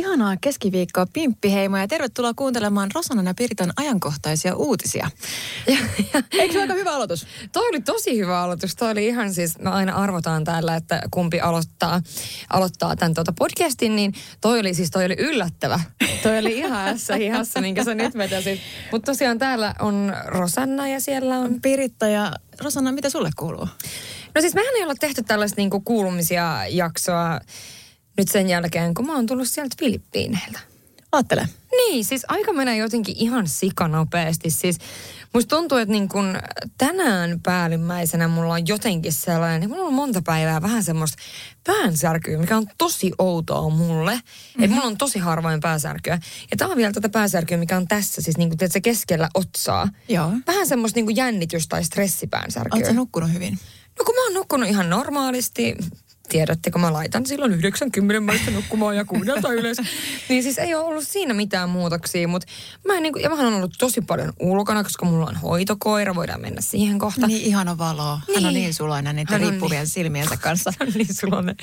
Ihanaa keskiviikkoa Pimppiheimo ja tervetuloa kuuntelemaan Rosanan ja Piritan ajankohtaisia uutisia. Eikö se aika hyvä aloitus? Toi oli tosi hyvä aloitus. Toi oli ihan siis, me aina arvotaan täällä, että kumpi aloittaa, aloittaa tämän tuota podcastin, niin toi oli siis toi oli yllättävä. Toi oli ihan ässä hihassa, minkä sä nyt vetäsit. Mutta tosiaan täällä on Rosanna ja siellä on... Piritta ja Rosanna, mitä sulle kuuluu? No siis mehän ei olla tehty tällaista niinku kuulumisia jaksoa nyt sen jälkeen, kun mä oon tullut sieltä Filippiineiltä. Aattele. Niin, siis aika menee jotenkin ihan sikanopeasti. Siis musta tuntuu, että niin kun tänään päällimmäisenä mulla on jotenkin sellainen, niin mulla on monta päivää vähän semmoista päänsärkyä, mikä on tosi outoa mulle. Mm-hmm. Että mulla on tosi harvoin päänsärkyä. Ja tää on vielä tätä päänsärkyä, mikä on tässä, siis niin kuin, se keskellä otsaa. Joo. Vähän semmoista niin jännitys- tai stressipäänsärkyä. Oletko nukkunut hyvin? No kun mä oon nukkunut ihan normaalisti, tiedätte, kun mä laitan silloin 90 maista nukkumaan ja kuudelta ylös. niin siis ei ole ollut siinä mitään muutoksia, mutta mä en, niin kuin, ja mä oon ollut tosi paljon ulkona, koska mulla on hoitokoira, voidaan mennä siihen kohta. Niin ihana valo. Hän on Niin. niin suloinen niiden Hän on riippuvien niin. silmiensä kanssa. Se on niin sulonen.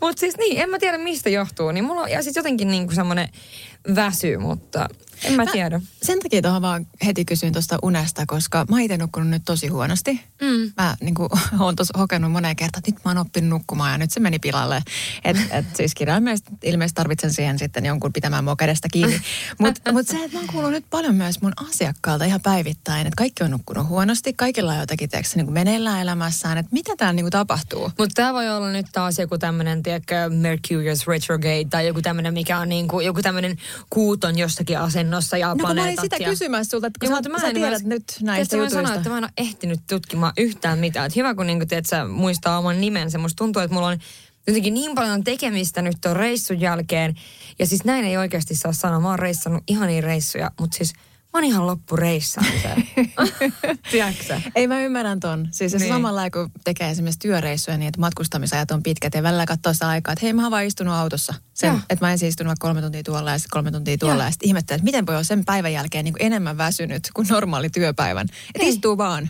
Mutta siis niin, en mä tiedä mistä johtuu. Niin mulla on, ja siis jotenkin niin kuin semmoinen väsy, mutta en mä, tiedä. Sen takia tuohon vaan heti kysyin tuosta unesta, koska mä itse nukkunut nyt tosi huonosti. Mm. Mä niin kuin, oon tuossa hokenut moneen kertaan, että nyt mä oon oppinut nukkumaan ja nyt se meni pilalle. Et, et siis kirjaimellisesti ilmeisesti tarvitsen siihen sitten jonkun pitämään mua kädestä kiinni. Mutta mut se, että mä oon kuullut nyt paljon myös mun asiakkaalta ihan päivittäin, että kaikki on nukkunut huonosti, kaikilla on jotakin tiedätkö, niin kuin meneillään elämässään, että mitä täällä niin kuin tapahtuu. Mutta tämä voi olla nyt taas joku tämmöinen, tiedätkö, Mercurius retrograde tai joku tämmöinen, mikä on niinku, joku tämmöinen kuuton jossakin asennossa ja No kun mä olin planeetat sitä ja... kysymässä sulta, että kun Joo, sä, mä sä tiedät myös- nyt näistä Tiedätkö, mä jutuista. sanoin, että mä en ole ehtinyt tutkimaan yhtään mitään. Että hyvä, kun niinku, tiedät, sä muistaa oman nimensä. Musta tuntuu, että mulla on jotenkin niin paljon tekemistä nyt tuon reissun jälkeen. Ja siis näin ei oikeasti saa sanoa. Mä oon reissannut ihania reissuja, mutta siis oon ihan. Tiedätkö sä? Ei mä ymmärrän ton. Siis niin. Samalla kun tekee esimerkiksi työreissuja niin, että matkustamisajat on pitkät ja välillä katsoo sitä aikaa, että hei mä oon vaan istunut autossa. Sen, että mä ensin istunut vaikka kolme tuntia tuolla ja sitten kolme tuntia tuolla Joo. ja sitten ihmettelen, että miten voi olla sen päivän jälkeen niin kuin enemmän väsynyt kuin normaali työpäivän. Että Niin. istuu vaan.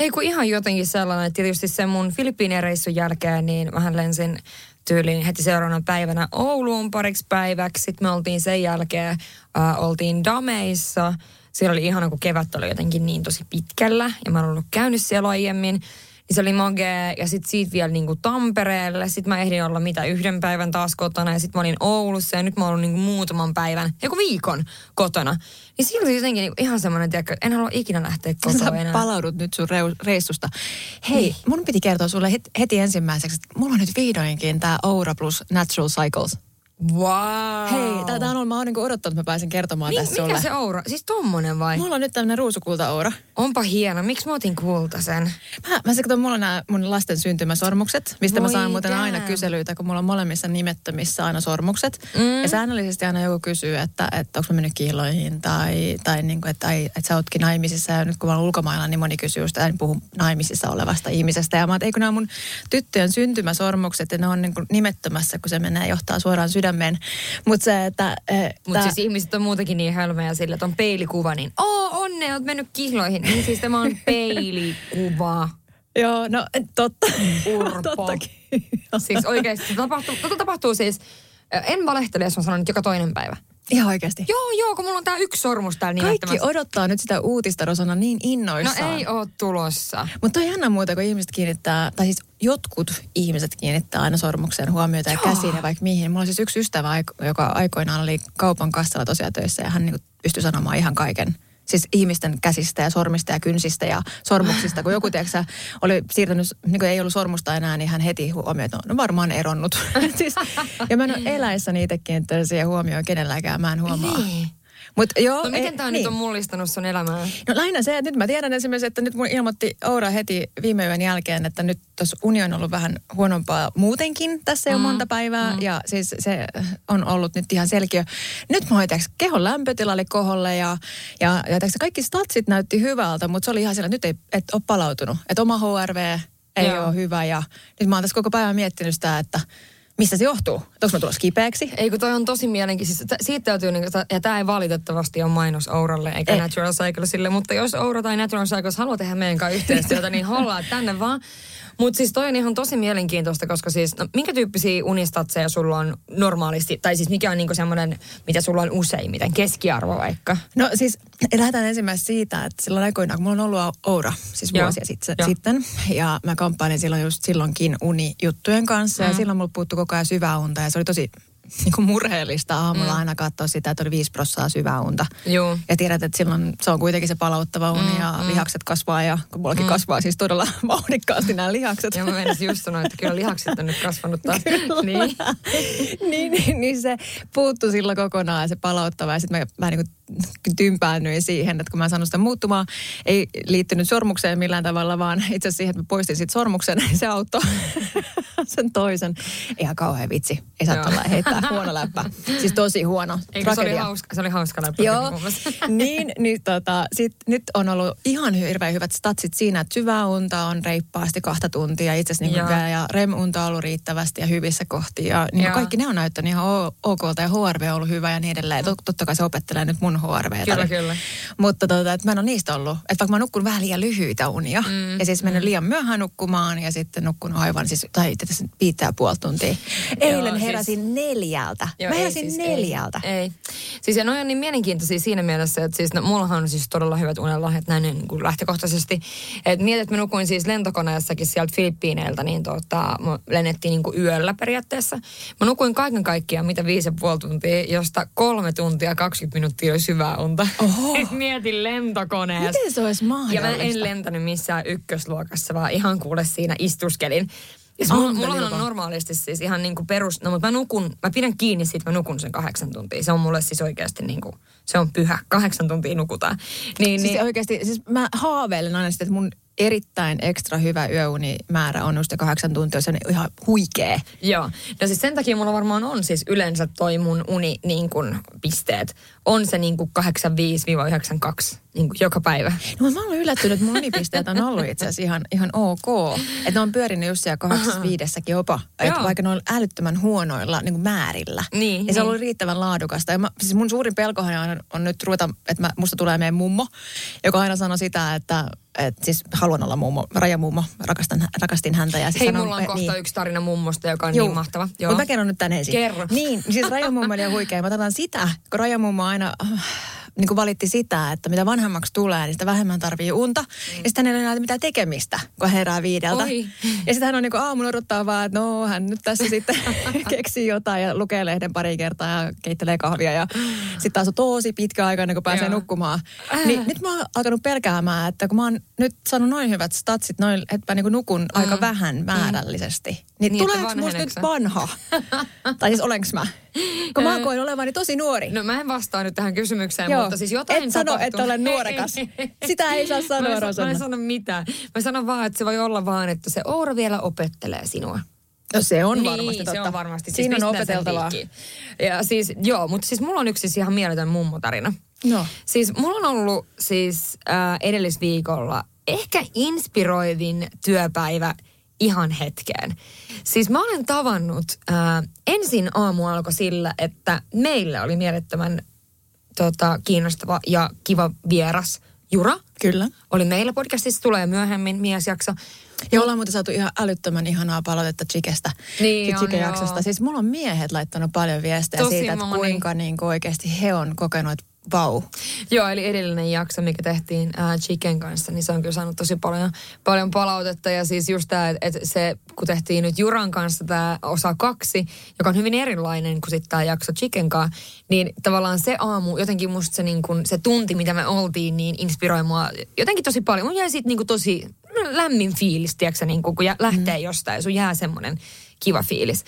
Ei kun ihan jotenkin sellainen, että tietysti sen mun Filippiinien reissun jälkeen, niin mähän lensin tyyliin heti seuraavana päivänä Ouluun pariksi päiväksi. Sitten me oltiin sen jälkeen, äh, oltiin Dameissa. Siellä oli ihana, kun kevät oli jotenkin niin tosi pitkällä ja mä en ollut käynyt siellä aiemmin. Niin se oli magee ja sitten siitä vielä niinku Tampereelle. Sitten mä ehdin olla mitä yhden päivän taas kotona ja sitten mä olin Oulussa ja nyt mä oon ollut niinku muutaman päivän, joku viikon kotona. Niin silti jotenkin niinku ihan semmoinen, tiedätkö, en halua ikinä lähteä Sä kotoa enää. palaudut nyt sun reissusta. Hei, Niin. mun piti kertoa sulle heti, heti ensimmäiseksi, että mulla on nyt vihdoinkin tämä Aura Plus Natural Cycles. Wow. Hei, tätä on ollut, mä oon niin odottanut, että mä pääsen kertomaan Mi- tässä mikä sulle. se aura? Siis tommonen vai? Mulla on nyt tämmönen ruusukulta-aura. Onpa hieno. Miksi mä otin kultasen? Mä, mä se, kato, mulla on nämä mun lasten syntymäsormukset, mistä mä Voi saan muuten aina damn. kyselyitä, kun mulla on molemmissa nimettömissä aina sormukset. Mm. Ja säännöllisesti aina joku kysyy, että, että onko mä mennyt kiiloihin tai, tai niin kuin, että, ai, että sä ootkin naimisissa. Ja nyt kun mä olen ulkomailla, niin moni kysyy että en puhu naimisissa olevasta ihmisestä. Ja mä oon, että eikö nämä mun tyttöjen syntymäsormukset ja ne on niin kuin nimettömässä, kun se menee johtaa suoraan sydämeen. Mutta se, että... eh, Mutta siis ihmiset on muutenkin niin hölmöjä sillä, että on peilikuva, niin oo onne, oot mennyt kihloihin. Niin siis tämä on peilikuva. Joo, no totta. Urpo. Tottakin. Siis oikeasti tapahtuu, tota tapahtuu siis, äh, en valehtele, jos mä sanon nyt joka toinen päivä. Ihan oikeasti. Joo, joo, kun mulla on tää yksi sormus täällä Kaikki nimettömässä. odottaa nyt sitä uutista, Rosana, niin No innoissaan. ei oo tulossa. Mutta on jännä muuta, kun ihmiset kiinnittää, tai siis jotkut ihmiset kiinnittää aina sormukseen huomiota ja käsiin ja vaikka mihin. Mulla on siis yksi ystävä, joka aikoinaan oli kaupan kassalla tosiaan töissä ja hän niinku pystyi sanomaan ihan kaiken. Siis ihmisten käsistä ja sormista ja kynsistä ja sormuksista. Kun joku, tiedätkö, oli siirtänyt, niin ei ollut sormusta enää, niin hän heti huomioi, että no varmaan eronnut. siis, ja mä en ole eläessäni itse kiinnittänyt siihen huomioon kenelläkään, mä en huomaa. Niin. Mut joo, No miten tämä niin. nyt on mullistanut sun elämää? No lähinnä se, että nyt mä tiedän esimerkiksi, että nyt mun ilmoitti Oura heti viime yön jälkeen, että nyt tuossa uni on ollut vähän huonompaa muutenkin tässä jo Mm, monta päivää. Ja siis se on ollut nyt ihan selkeä. Nyt mä hoitaanko kehon lämpötila oli koholle ja, ja, ja kaikki statsit näytti hyvältä, mutta se oli ihan siellä, että nyt ei et ole palautunut. Että oma HRV ei Joo. ole hyvä ja nyt mä oon tässä koko päivän miettinyt sitä, että mistä se johtuu. Onko mä tulossa kipeäksi? Ei kun toi on tosi mielenkiintoista. Siis siitä täytyy, niin, ja tämä ei valitettavasti ole mainos Ouralle eikä Ei. Natural Cyclesille, mutta jos Oura tai Natural Cycles haluaa tehdä meidän kanssa yhteistyötä, niin hollaa tänne vaan. Mutta siis toi on ihan tosi mielenkiintoista, koska siis, no, minkä tyyppisiä unistatseja sulla on normaalisti, tai siis mikä on niinku semmoinen, mitä sulla on useimmiten, keskiarvo vaikka? No siis lähdetään ensimmäisenä siitä, että silloin aikoinaan, kun mulla on ollut Oura, siis Joo. vuosia sitten, Joo. sitten, ja mä kamppailin silloin just silloinkin unijuttujen kanssa, mm. ja silloin mulla puuttui koko ajan syvää unta, ja se oli tosi niin kuin murheellista aamulla mm. aina katsoa sitä, että oli viisi prossaa syvää unta. Joo. Ja tiedät, että silloin se on kuitenkin se palauttava uni, mm, ja mm. lihakset kasvaa, ja kun mullakin mm. kasvaa siis todella vauhdikkaasti nämä lihakset. Ja mä menisin just sanoa, että kyllä lihakset on nyt kasvanut taas. Niin. niin, niin, niin se puuttui silloin kokonaan se palauttava ja sitten mä vähän niin kuin tympäännyin siihen, että kun mä sanon sitä muuttumaan, ei liittynyt sormukseen millään tavalla, vaan itse asiassa siihen, että mä poistin sitten sormuksen, se auttoi sen toisen. Ihan kauhean vitsi. Ei saa tuolla heittää huono läppä. Siis tosi huono. Eikö se oli hauska, se oli hauska läppä. Joo, niin, niin tota, sit, nyt on ollut ihan hirveän hyvät statsit siinä, että syvää unta on reippaasti kahta tuntia itse asiassa niin Joo. kuin, ja REM-unta on ollut riittävästi ja hyvissä kohtia. Ja niin Joo. kuin kaikki ne on näyttänyt ihan o- okolta ja HRV on ollut hyvä ja niin edelleen. Ja tot- totta kai se opettelee nyt mun HRV. Kyllä, kyllä. Mutta tota, että mä en ole niistä ollut. Että vaikka mä oon nukkunut vähän liian lyhyitä unia mm, ja siis mennyt liian myöhään nukkumaan ja sitten nukkunut aivan siis, tai itse asiassa viittä ja puoli tuntia. Eilen siis- heräsin neljältä. Joo, mä heräsin siis, neljältä. Ei, ei. Siis ja noi on niin mielenkiintoisia siinä mielessä, että siis no, mullahan on siis todella hyvät unelahjat näin niin kuin lähtökohtaisesti. Että mietit, että mä nukuin siis lentokoneessakin sieltä Filippiineiltä, niin tota, lennettiin niin kuin yöllä periaatteessa. Mä nukuin kaiken kaikkiaan mitä viisi ja puoli tuntia, josta kolme tuntia 20 minuuttia oli syvää unta. Oho. Mietin lentokoneessa. Miten se olisi Ja mahdollista? mä en lentänyt missään ykkösluokassa, vaan ihan kuule siinä istuskelin. Siis mulla, mullahan on normaalisti siis ihan niin kuin perus, no mutta mä nukun, mä pidän kiinni siitä, mä nukun sen kahdeksan tuntia. Se on mulle siis oikeasti niin kuin, se on pyhä, kahdeksan tuntia nukutaan. Niin, Siis niin, oikeasti, siis mä haaveilen aina sitä, että mun erittäin ekstra hyvä yöunimäärä on just kahdeksan tuntia, se on ihan huikee. Joo. No siis sen takia mulla varmaan on siis yleensä toi mun uni niin kuin pisteet. On se niin kuin 85-92 niin kuin joka päivä. No mä olen yllättynyt, että mun unipisteet on ollut itse asiassa ihan, ihan ok. Että ne on pyörinyt just siellä 85 jopa. Että Joo. vaikka ne on älyttömän huonoilla niin kuin määrillä. Niin, ja se on niin. ollut riittävän laadukasta. Ja mä, siis mun suurin pelkohan on, on nyt ruveta, että mä, musta tulee meidän mummo, joka aina sanoi sitä, että et siis haluan olla mummo, rajamummo, rakastan, rakastin häntä. Ja siis Hei, sanon- mulla on kohta niin. yksi tarina mummosta, joka on Joo. niin mahtava. Mutta mä kerron nyt tän ensin. Kerro. Niin, siis Rajamummo oli huikea. Mä otan sitä, kun Rajamummo aina äh, niin kuin valitti sitä, että mitä vanhemmaksi tulee, niin sitä vähemmän tarvii unta. Mm. Ja sitten hänellä ei ole mitään tekemistä, kun herää viideltä. Oi. Ja sitten hän on niin kuin aamulla odottaa vaan, että no hän nyt tässä sitten keksii jotain ja lukee lehden pari kertaa ja keittelee kahvia. Ja sitten taas on tosi pitkä aika ennen kuin pääsee Joo. nukkumaan. Niin nyt mä oon alkanut pelkäämään, että kun mä oon nyt saanut noin hyvät statsit, noin, että mä niin nukun aika vähän määrällisesti. Niin, Niin, niin tuleeko musta nyt vanha? tai siis olenks mä? Kun mä koen olevani tosi nuori. No mä en vastaa nyt tähän kysymykseen, Joo. mutta siis jotain Et sano, että olen nuorekas. Sitä ei saa sanoa, mä en, mä en sano mitään. Mä sanon vaan, että se voi olla vaan, että se Oura vielä opettelee sinua. No se on niin, varmasti se totta. on varmasti. Siis Siinä on opeteltavaa. Ja siis, joo, mutta siis mulla on yksi siis ihan mieletön mummotarina. No. Siis mulla on ollut siis äh, edellisviikolla ehkä inspiroivin työpäivä ihan hetkeen. Siis mä olen tavannut, äh, ensin aamu alkoi sillä, että meillä oli mielettömän tota, kiinnostava ja kiva vieras Jura. Kyllä. Oli meillä podcastissa, tulee myöhemmin miesjakso. Ja ollaan muuten saatu ihan älyttömän ihanaa palautetta Chikestä. Niin on, Chike-jaksosta. joo. Siis mulla on miehet laittanut paljon viestejä Tosi siitä, että moni. kuinka niin kuin oikeasti he on kokenut, että vau. Joo, eli edellinen jakso, mikä tehtiin ää, Chicken kanssa, niin se on kyllä saanut tosi paljon, paljon palautetta. Ja siis just tämä, että et se, kun tehtiin nyt Juran kanssa tämä osa kaksi, joka on hyvin erilainen kuin sitten tämä jakso Chicken kanssa, niin tavallaan se aamu, jotenkin musta se, niin kun, se tunti, mitä me oltiin, niin inspiroi mua jotenkin tosi paljon. Mun jäi siitä niin tosi lämmin fiilis, tiedätkö, niin kun, kun lähtee jostain ja sun jää semmoinen kiva fiilis.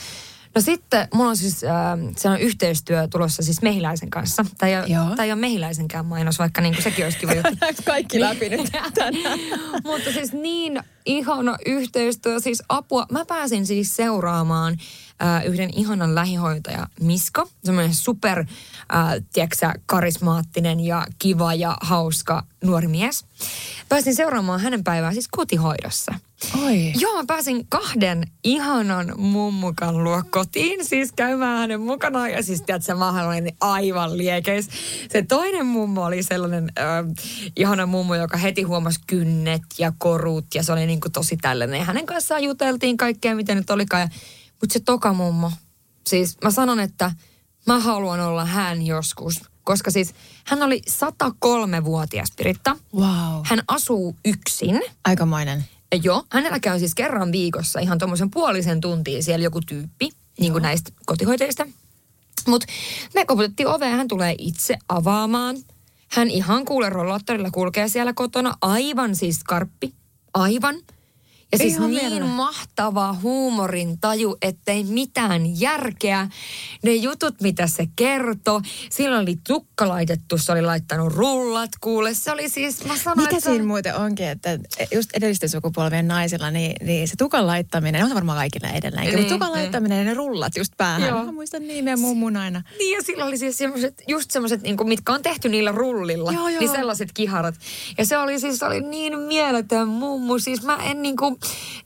No sitten mulla on siis äh, sellainen yhteistyö tulossa siis Mehiläisen kanssa. Tämä ei, Joo. ole, tämä ei ole Mehiläisenkään mainos, vaikka niin kuin sekin olisi kiva juttu. Kaikki läpi nyt tänään. Mutta siis niin ihana yhteistyö, siis apua. Mä pääsin siis seuraamaan äh, yhden ihanan lähihoitaja Misko, semmoinen super, äh, tiedätkö, karismaattinen ja kiva ja hauska nuori mies. Pääsin seuraamaan hänen päivää siis kotihoidossa. Oi. Joo, mä pääsin kahden ihanan mummukan luo kotiin, siis käymään hänen mukanaan. Ja siis tiedätkö, mä olin aivan liekeis. Se toinen mummo oli sellainen äh, ihana mummo, joka heti huomasi kynnet ja korut. Ja se oli niin kuin tosi tällainen. Ja hänen kanssaan juteltiin kaikkea, mitä nyt olikaan. Mutta se toka mummo, siis mä sanon, että mä haluan olla hän joskus. Koska siis hän oli 103-vuotias Piritta. Wow. Hän asuu yksin. Aikamoinen. Ja Joo, hänellä käy siis kerran viikossa ihan tuommoisen puolisen tuntia siellä joku tyyppi, niin kuin näistä kotihoitajista. Mutta me koputettiin oveen ja hän tulee itse avaamaan. Hän ihan kuule rollaattorilla kulkee siellä kotona, aivan siis karppi, aivan. Ja siis Ihan niin mielellä. mahtava huumorin taju, ettei mitään järkeä. Ne jutut, mitä se kertoi. Sillä oli tukka laitettu, se oli laittanut rullat kuule. Se oli siis, mä sanoin, Mikä että... siinä muuten onkin, että just edellisten sukupolvien naisilla, niin, niin se tukan laittaminen, on varmaan kaikilla edelleenkin, Niin, mutta tukan niin. laittaminen ja ne rullat just päähän. Joo. Mä muistan niin meidän mummun aina. Niin ja sillä oli siis semmoiset, just semmoiset, niin mitkä on tehty niillä rullilla. Joo, joo. Niin sellaiset kiharat. Ja se oli siis, se oli niin mieletön mummu. Siis mä en niin kuin,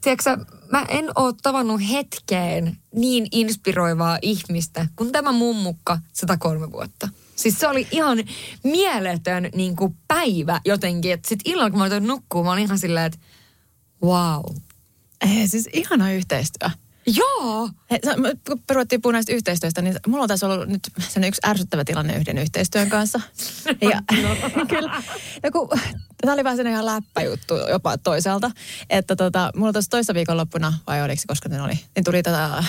tiedätkö mä en oo tavannut hetkeen niin inspiroivaa ihmistä kuin tämä mummukka 103 vuotta. Siis se oli ihan mieletön niin kuin päivä jotenkin. Että sit illalla kun mä olin nukkuu, mä olin ihan silleen, että wow. Ei, siis ihana yhteistyö. Joo! Me- kun ruvettiin puhua näistä yhteistyöstä, niin mulla on tässä ollut nyt sellainen yksi ärsyttävä tilanne yhden yhteistyön kanssa. Ja, kyllä. Ja kun, tämä oli vähän sellainen ihan läppäjuttu jopa toisaalta, että tota, mulla tuossa toissa viikonloppuna, vai oliko se koska ne oli, niin tuli tota,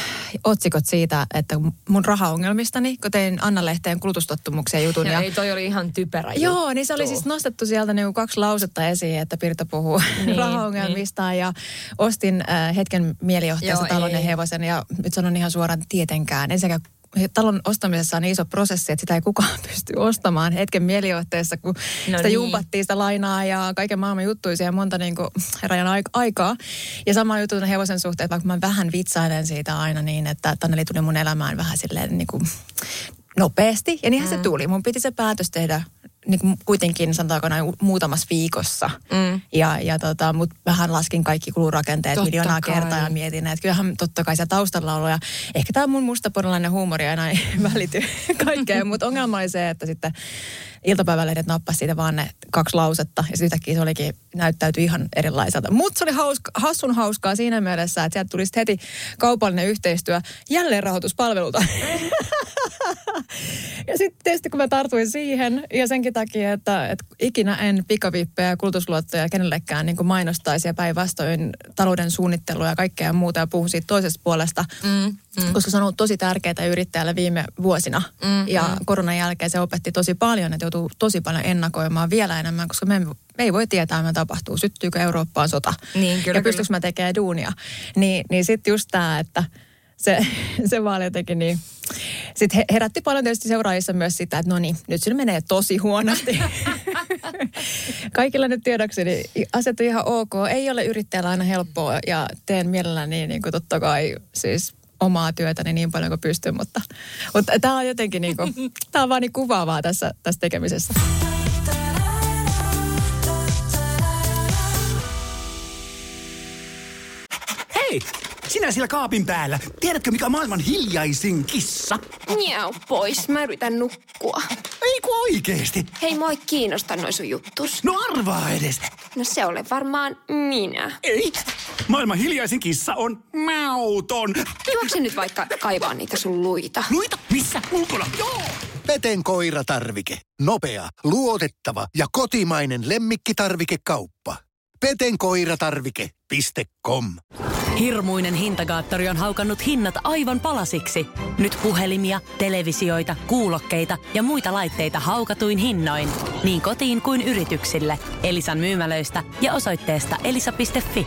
otsikot siitä, että mun rahaongelmistani, kun tein Anna-lehteen kulutustottumuksia jutun. Ja, Ja, ei toi oli ihan typerä Joo, niin se oli juttu. siis nostettu sieltä niin kaksi lausetta esiin, että Pirta puhuu Niin, niin, rahaongelmistaan ja ostin äh, hetken mielijohteessa Joo, talon ja hevosen ja nyt sanon ihan suoraan tietenkään. Ensinnäkin talon ostamisessa on iso prosessi, että sitä ei kukaan pysty ostamaan hetken mielijohteessa, kun No sitä niin. jumpattiin sitä lainaa ja kaiken maailman juttuja siihen monta niin kuin, rajan aik- aikaa. Ja sama juttu hevosen suhteen, että vaikka mä vähän vitsailen siitä aina niin, että Taneli tuli mun elämään vähän silleen niin kuin nopeasti. Ja niinhän mm. se tuli. Mun piti se päätös tehdä niin kuin kuitenkin sanotaanko näin muutamassa viikossa. Mm. Ja, ja tota, mutta vähän laskin kaikki kulurakenteet Totta miljoonaa kai. kertaa ja mietin, että kyllähän totta kai siellä taustalla on. Ja ehkä tämä mun mustaporilainen huumori aina ei välity kaikkeen, mutta ongelma oli se, että sitten iltapäivälehdet nappasi siitä vaan ne kaksi lausetta ja sitten yhtäkkiä se olikin, näyttäytyi ihan erilaiselta. Mutta se oli hauska, hassun hauskaa siinä mielessä, että sieltä tuli sitten heti kaupallinen yhteistyö jälleenrahoituspalvelulta. Ja sitten tietysti kun mä tartuin siihen ja senkin takia, että, että ikinä en pikavippejä ja kulutusluottoja kenellekään niin mainostaisi ja päinvastoin talouden suunnittelua ja kaikkea muuta ja puhun siitä toisesta puolesta, Mm, mm. koska se on ollut tosi tärkeää yrittäjälle viime vuosina. Mm, ja mm. koronan jälkeen se opetti tosi paljon, että joutuu tosi paljon ennakoimaan vielä enemmän, koska me, me ei voi tietää, mitä tapahtuu. Syttyykö Eurooppaan sota Niin, kyllä, ja pystyykö mä tekemään duunia. Niin, niin sitten just tämä, että se, se vaan jotenkin niin... Sitten herätti paljon tietysti seuraajissa myös sitä, että no niin, nyt se menee tosi huonosti. Kaikilla nyt tiedokseni asiat on ihan ok. Ei ole yrittäjällä aina helppoa ja teen mielelläni niin kuin totta kai siis omaa työtäni niin paljon kuin pystyn, mutta, mutta tämä on jotenkin niin kuin, tämä on vaan niin kuvaavaa tässä, tässä tekemisessä. Hei! Sinä siellä kaapin päällä. Tiedätkö, mikä on maailman hiljaisin kissa? Miau pois, mä yritän nukkua. Ei kun oikeesti. Hei, moi kiinnosta noin sun juttus. No arvaa edes. No se ole varmaan minä. Ei. Maailman hiljaisin kissa on mauton. Juokse nyt vaikka kaivaa niitä sun luita. Luita, missä? Ulkona. Joo. Peten koiratarvike. Nopea, luotettava ja kotimainen lemmikkitarvikekauppa. Petenkoiratarvike.com Hirmuinen hintakaattori on haukannut hinnat aivan palasiksi. Nyt puhelimia, televisioita, kuulokkeita ja muita laitteita haukatuin hinnoin. Niin kotiin kuin yrityksille. Elisan myymälöistä ja osoitteesta elisa.fi.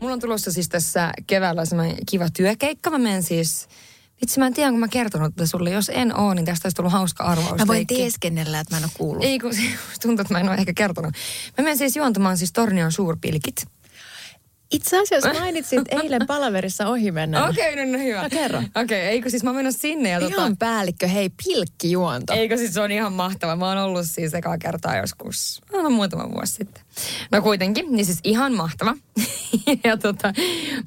Mulla on tulossa siis tässä keväällä semmoinen kiva työkeikka. Mä menen siis Vitsi, mä en tiedä, kun mä kertonut tätä sulle. Jos en oo, niin tästä olisi tullut hauska arvaus. Mä voin teeskennellä, että mä en ole kuullut. Ei, kun tuntuu, että mä en ole ehkä kertonut. Mä menen siis juontamaan siis Tornion suurpilkit. Itse asiassa mainitsit eilen palaverissa ohi mennä. Okei, okay, no, no hyvä. No kerro. Okei, okay, eikö siis mä menen sinne ja Ihan tota... päällikkö, hei, pilkkijuonto. Eikö siis se on ihan mahtava. Mä oon ollut siis ekaa kertaa joskus, no, muutama vuosi sitten. No kuitenkin, niin siis ihan mahtava. ja tota,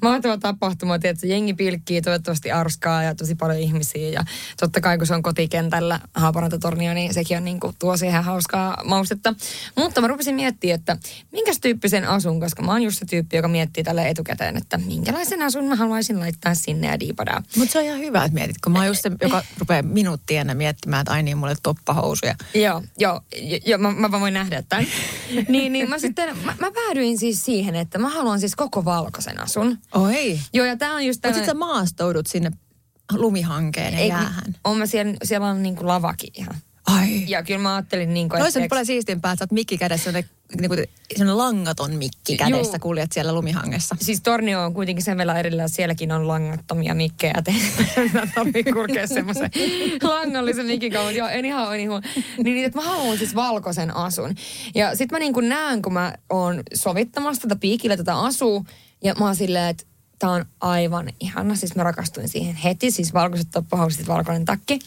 mahtava tapahtuma, että jengi pilkkii toivottavasti arskaa ja tosi paljon ihmisiä. Ja totta kai kun se on kotikentällä Haaparantatornio, niin sekin on niin kuin, tuo siihen hauskaa maustetta. Mutta mä rupesin miettimään, että minkä tyyppisen asun, koska mä oon just se tyyppi, joka miettii tälle etukäteen, että minkälaisen asun mä haluaisin laittaa sinne ja diipadaa. Mutta se on ihan hyvä, että mietit, kun mä oon just se, joka rupeaa minuuttia ennen miettimään, että ai niin, mulle toppahousuja. Joo, joo, joo mä, mä voin nähdä tämän. niin, niin mä sitten, mä, mä päädyin siis siihen, että mä haluan siis koko valkoisen asun. Oi. Joo, ja tää on just Mutta sit sä maastoudut sinne lumihankeen ja Ei, jäähän. On mä siellä, siellä on niinku lavakin ihan. Ai. Ja kyllä mä ajattelin niin kuin, Noissa on paljon siistimpää, että sä oot mikki kädessä, niin kuin, sellainen langaton mikki kädessä, Juu. kuljet siellä lumihangessa. Siis Tornio on kuitenkin sen verran erillään, sielläkin on langattomia mikkejä. Mä tarvii kurkea semmoisen langallisen mikin kauan. Joo, en ihan ole niin, niin, että mä haluan siis valkoisen asun. Ja sit mä niin kuin näen, kun mä oon sovittamassa tätä piikillä tätä asua, ja mä oon silleen, että tää on aivan ihana. Siis mä rakastuin siihen heti, siis valkoiset toppahousut, valkoinen takki.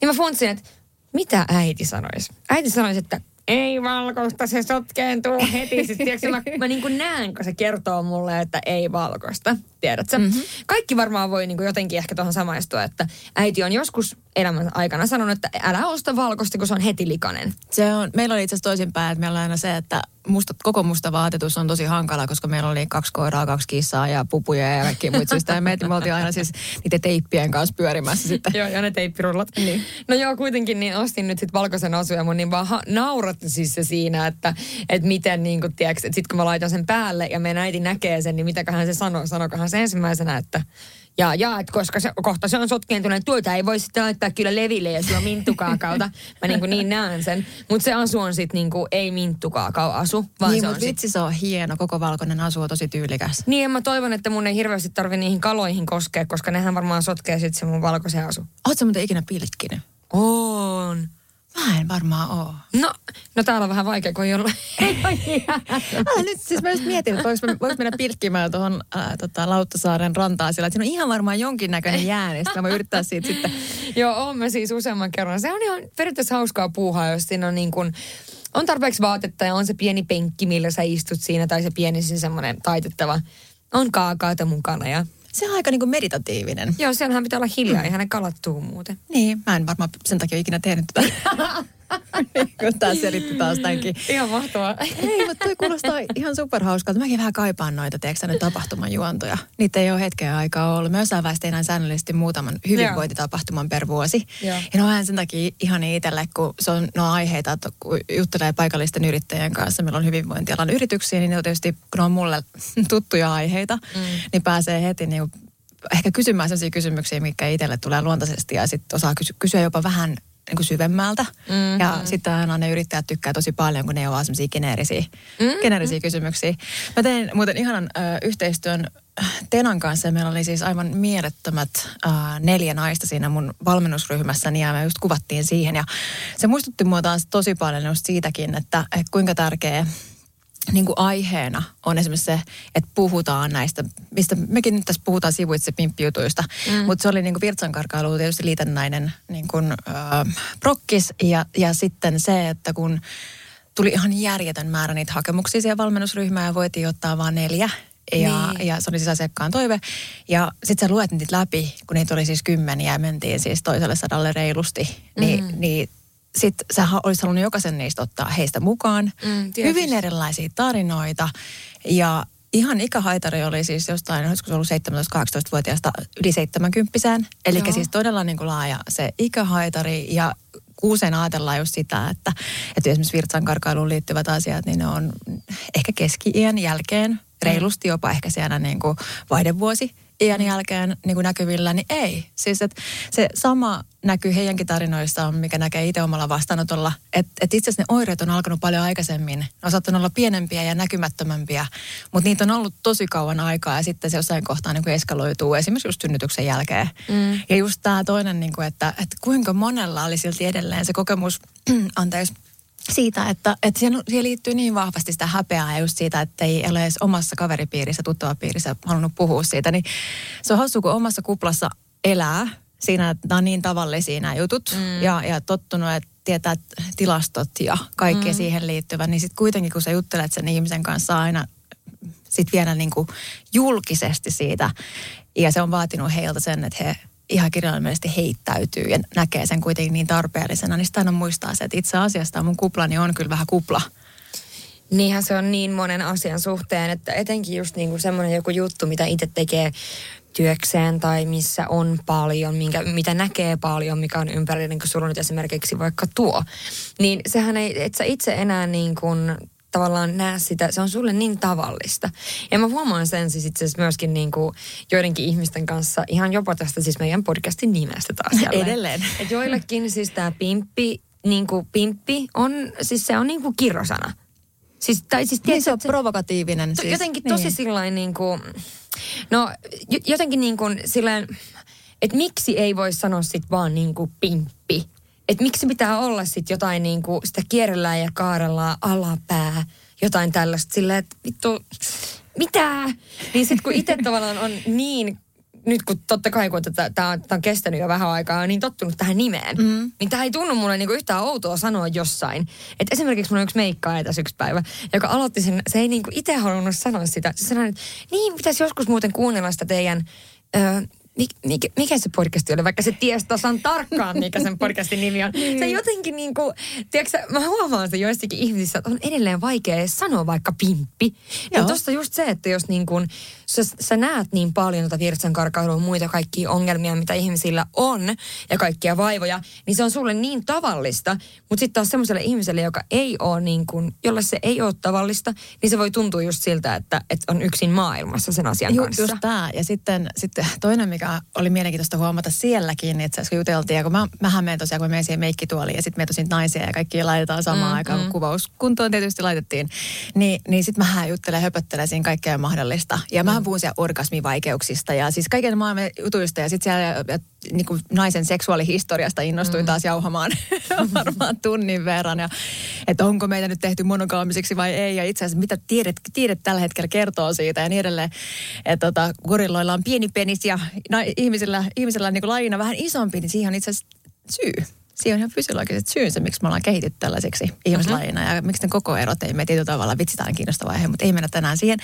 Niin mä funtsin, että mitä äiti sanoisi? Äiti sanoisi, että ei valkoista, se sotkeentuu heti. Siis, tiedätkö, mä, mä niin kuin näen, kun se kertoo mulle, että ei valkoista. Tiedätkö? Mm-hmm. Kaikki varmaan voi niin kuin jotenkin ehkä tuohon samaistua, että äiti on joskus elämän aikana sanonut, että älä osta valkoista, kun se on heti likainen. Se on, meillä oli itse asiassa toisinpäin, että meillä on aina se, että musta, koko musta vaatetus on tosi hankala, koska meillä oli kaksi koiraa, kaksi kissaa ja pupuja ja kaikki muita syistä. Ja me, me oltiin aina siis niiden teippien kanssa pyörimässä sitten. Joo, ja ne teippirullat. Niin. No joo, kuitenkin niin ostin nyt sitten valkoisen asun ja mun niin vaan ha- nauratti siis se siinä, että, että miten niin kuin, tiedätkö, että sit kun mä laitan sen päälle ja meidän äiti näkee sen, niin mitäköhän se sanoo, sanokohan se ensimmäisenä, että ja, ja että koska se, kohta se on sotkeentunut, tuota ei voi sitten laittaa kyllä leville ja sillä on minttukaakauta. Mä niin, kuin niin näen sen. Mutta se asu on sitten niin kuin, ei minttukaakau asu, vaan niin, se on mutta sit vitsi se on hieno, koko valkoinen asu on tosi tyylikäs. niin, mä toivon, että mun ei hirveästi tarvi niihin kaloihin koskea, koska nehän varmaan sotkee sitten se mun valkoisen asu. Ootko muuten ikinä pilkkinyt? On. Mä en varmaan oo. No, no täällä on vähän vaikea, kun ei olla. Älä nyt, siis mä just mietin, että voiko, voiko mennä pilkkimään tuohon äh, tota, Lauttasaaren rantaan sillä, että siinä on ihan varmaan jonkinnäköinen jää, niin mä voin yrittää siitä sitten. Joo, oon mä siis useamman kerran. Se on ihan periaatteessa hauskaa puuhaa, jos siinä on niin kuin, on tarpeeksi vaatetta ja on se pieni penkki, millä sä istut siinä, tai se pieni siis semmoinen taitettava. On kaakaata mukana ja Se on aika niin kuin meditatiivinen. joo, siellähän pitää olla hiljaa, eihän ne kalat tuu muuten. Niin, mä en varmaan sen takia ikinä tehnyt tätä. Kun tää selitti taas tämänkin. Ihan mahtavaa. Ei, mutta toi kuulostaa ihan superhauskalta. Mäkin vähän kaipaan noita, tiedätkö ne tapahtumajuontoja. Niitä ei ole hetkeä aikaa ollut. Mä jossain vaiheessa tein säännöllisesti muutaman hyvinvointitapahtuman per vuosi. Joo. Ja ne on vähän sen takia ihan itselle, kun se on no aiheita, että kun juttelee paikallisten yrittäjien kanssa, meillä on hyvinvointialan yrityksiä, niin ne on tietysti, kun ne on mulle tuttuja aiheita, mm. niin pääsee heti niin ehkä kysymään sellaisia kysymyksiä, mikä itselle tulee luontaisesti ja sitten osaa kysy- kysyä jopa vähän niin kuin syvemmältä. Mm-hmm. Ja sitten aina ne yrittäjät tykkää tosi paljon, kun ne on vaan sellaisia geneerisiä, mm-hmm. geneerisiä kysymyksiä. Mä tein muuten ihanan ö, yhteistyön Tenan kanssa ja meillä oli siis aivan mielettömät äh, neljä naista siinä mun valmennusryhmässäni ja me just kuvattiin siihen. Ja se muistutti mua taas tosi paljon just siitäkin, että, että kuinka tärkeä niin kuin aiheena on esimerkiksi se, että puhutaan näistä, mistä mekin nyt tässä puhutaan sivuitse pimppijutuista, mm. mutta se oli niin kuin virtsankarkailu tietysti liitännäinen niin kuin, äh, prokkis ja, ja sitten se, että kun tuli ihan järjetön määrä niitä hakemuksia siihen valmennusryhmään ja voitiin ottaa vain neljä. Ja, niin. ja se oli siis asiakkaan toive. Ja sitten sä luet niitä läpi, kun niitä oli siis kymmeniä ja mentiin siis toiselle sadalle reilusti. Niin, mm. niin sitten sä ha- olisit halunnut jokaisen niistä ottaa heistä mukaan. Mm, tietysti. Hyvin erilaisia tarinoita. Ja ihan ikähaitari oli siis jostain, olisiko se ollut 17-18-vuotiaasta yli 70 Eli siis todella niin kuin laaja se ikähaitari ja usein ajatellaan just sitä, että, että esimerkiksi virtsankarkailuun liittyvät asiat, niin ne on ehkä keski-iän jälkeen, reilusti jopa ehkä siellä niin kuin vaihdevuosi iän jälkeen niin kuin näkyvillä, niin ei. Siis että se sama näkyy heidänkin tarinoissaan, mikä näkee itse omalla vastaanotolla, että et itse asiassa ne oireet on alkanut paljon aikaisemmin. Ne on saattanut olla pienempiä ja näkymättömämpiä, mutta niitä on ollut tosi kauan aikaa ja sitten se jossain kohtaa niin kuin eskaloituu esimerkiksi just synnytyksen jälkeen. Mm. Ja just tämä toinen, niin kuin, että, että kuinka monella oli silti edelleen se kokemus, anteeksi, siitä, että, että siihen, siihen liittyy niin vahvasti sitä häpeää ja just siitä, että ei ole edes omassa kaveripiirissä, tuttavapiirissä halunnut puhua siitä. Niin se on hassu, kun omassa kuplassa elää siinä, että nämä on niin tavallisia nämä jutut mm. ja, ja tottunut, että tietää tilastot ja kaikkea mm. siihen liittyvä, niin sitten kuitenkin kun sä juttelet sen ihmisen kanssa aina sitten vielä niin kuin julkisesti siitä ja se on vaatinut heiltä sen, että he ihan kirjaimellisesti heittäytyy ja näkee sen kuitenkin niin tarpeellisena, niin sitä aina muistaa se, että itse asiassa mun kuplani on kyllä vähän kupla. Niinhän se on niin monen asian suhteen, että etenkin just niinku semmoinen joku juttu, mitä itse tekee työkseen tai missä on paljon, minkä, mitä näkee paljon, mikä on ympärillä, niin kuin sulla nyt esimerkiksi vaikka tuo. Niin sehän ei, et sä itse enää niin kuin tavallaan näe sitä, se on sulle niin tavallista. Ja mä huomaan sen siis itse asiassa myöskin niin kuin joidenkin ihmisten kanssa, ihan jopa tästä siis meidän podcastin nimestä taas jälleen. Edelleen. Et joillekin siis tämä pimppi, niin kuin pimppi on, siis se on niin kuin kirosana. Siis, tai siis, Niin se on provokatiivinen. To, Siis. jotenkin tosi niin. sillain niin kuin, no jo- jotenkin niin kuin sillain, että miksi ei voi sanoa sit vaan niin kuin pimppi. Että miksi pitää olla sit jotain niin kuin, sitä kierrellään ja kaarellaan alapää, jotain tällaista silleen, että vittu, mitä? Niin sitten kun itse tavallaan on niin nyt kun totta kai kun tämä on kestänyt jo vähän aikaa, niin tottunut tähän nimeen. Mm. Niin tämä ei tunnu mulle niinku yhtään outoa sanoa jossain. Et esimerkiksi mulla on yksi meikkaaja tässä yksi päivä, joka aloitti sen, se ei niinku itse halunnut sanoa sitä. Se sanoi, että niin pitäisi joskus muuten kuunnella sitä teidän... Öö, Mik, mikä, mikä se podcasti oli, vaikka se tiesi tasan tarkkaan, mikä sen podcastin nimi on. Se jotenkin niin kuin, tiedätkö, mä huomaan se joistakin ihmisissä, että on edelleen vaikea sanoa vaikka pimppi. Ja tosta just se, että jos niin kuin, sä, sä näet niin paljon tota virtsankarkailua ja muita kaikkia ongelmia, mitä ihmisillä on ja kaikkia vaivoja, niin se on sulle niin tavallista. Mutta sitten taas semmoiselle ihmiselle, joka ei ole niin kuin, jolle se ei ole tavallista, niin se voi tuntua just siltä, että, että on yksin maailmassa sen asian Ju, kanssa. just tämä. Ja sitten, sitten toinen, mikä oli mielenkiintoista huomata sielläkin, niin itse asiassa kun juteltiin, ja kun mä, mähän menen tosiaan, kun mä menen siihen meikkituoliin, ja sitten me tosin naisia ja kaikki laitetaan samaan mm, aikaan, mm. kuvauskuntoon tietysti laitettiin, niin, niin sitten mähän juttelen, höpöttelen siinä kaikkea mahdollista. Ja mähän puhun siellä orgasmivaikeuksista ja siis kaiken maailman jutuista, ja sitten siellä ja, niin kuin naisen seksuaalihistoriasta innostuin mm. taas jauhamaan varmaan tunnin verran, ja että onko meitä nyt tehty monogaamiseksi vai ei, ja itse asiassa mitä tiedet, tiedet tällä hetkellä kertoo siitä ja niin edelleen. Että tota, gorilloilla on pieni penis ja na, ihmisillä, ihmisillä on niin kuin lajina vähän isompi, niin siihen on itse asiassa syy. Siihen on ihan fysiologiset syynsä, miksi me ollaan kehitetty tällaiseksi ihmislajina ja miksi ne koko erot ei me tietyllä tavalla, vitsi tämä on kiinnostava aihe, mutta ei mennä tänään siihen.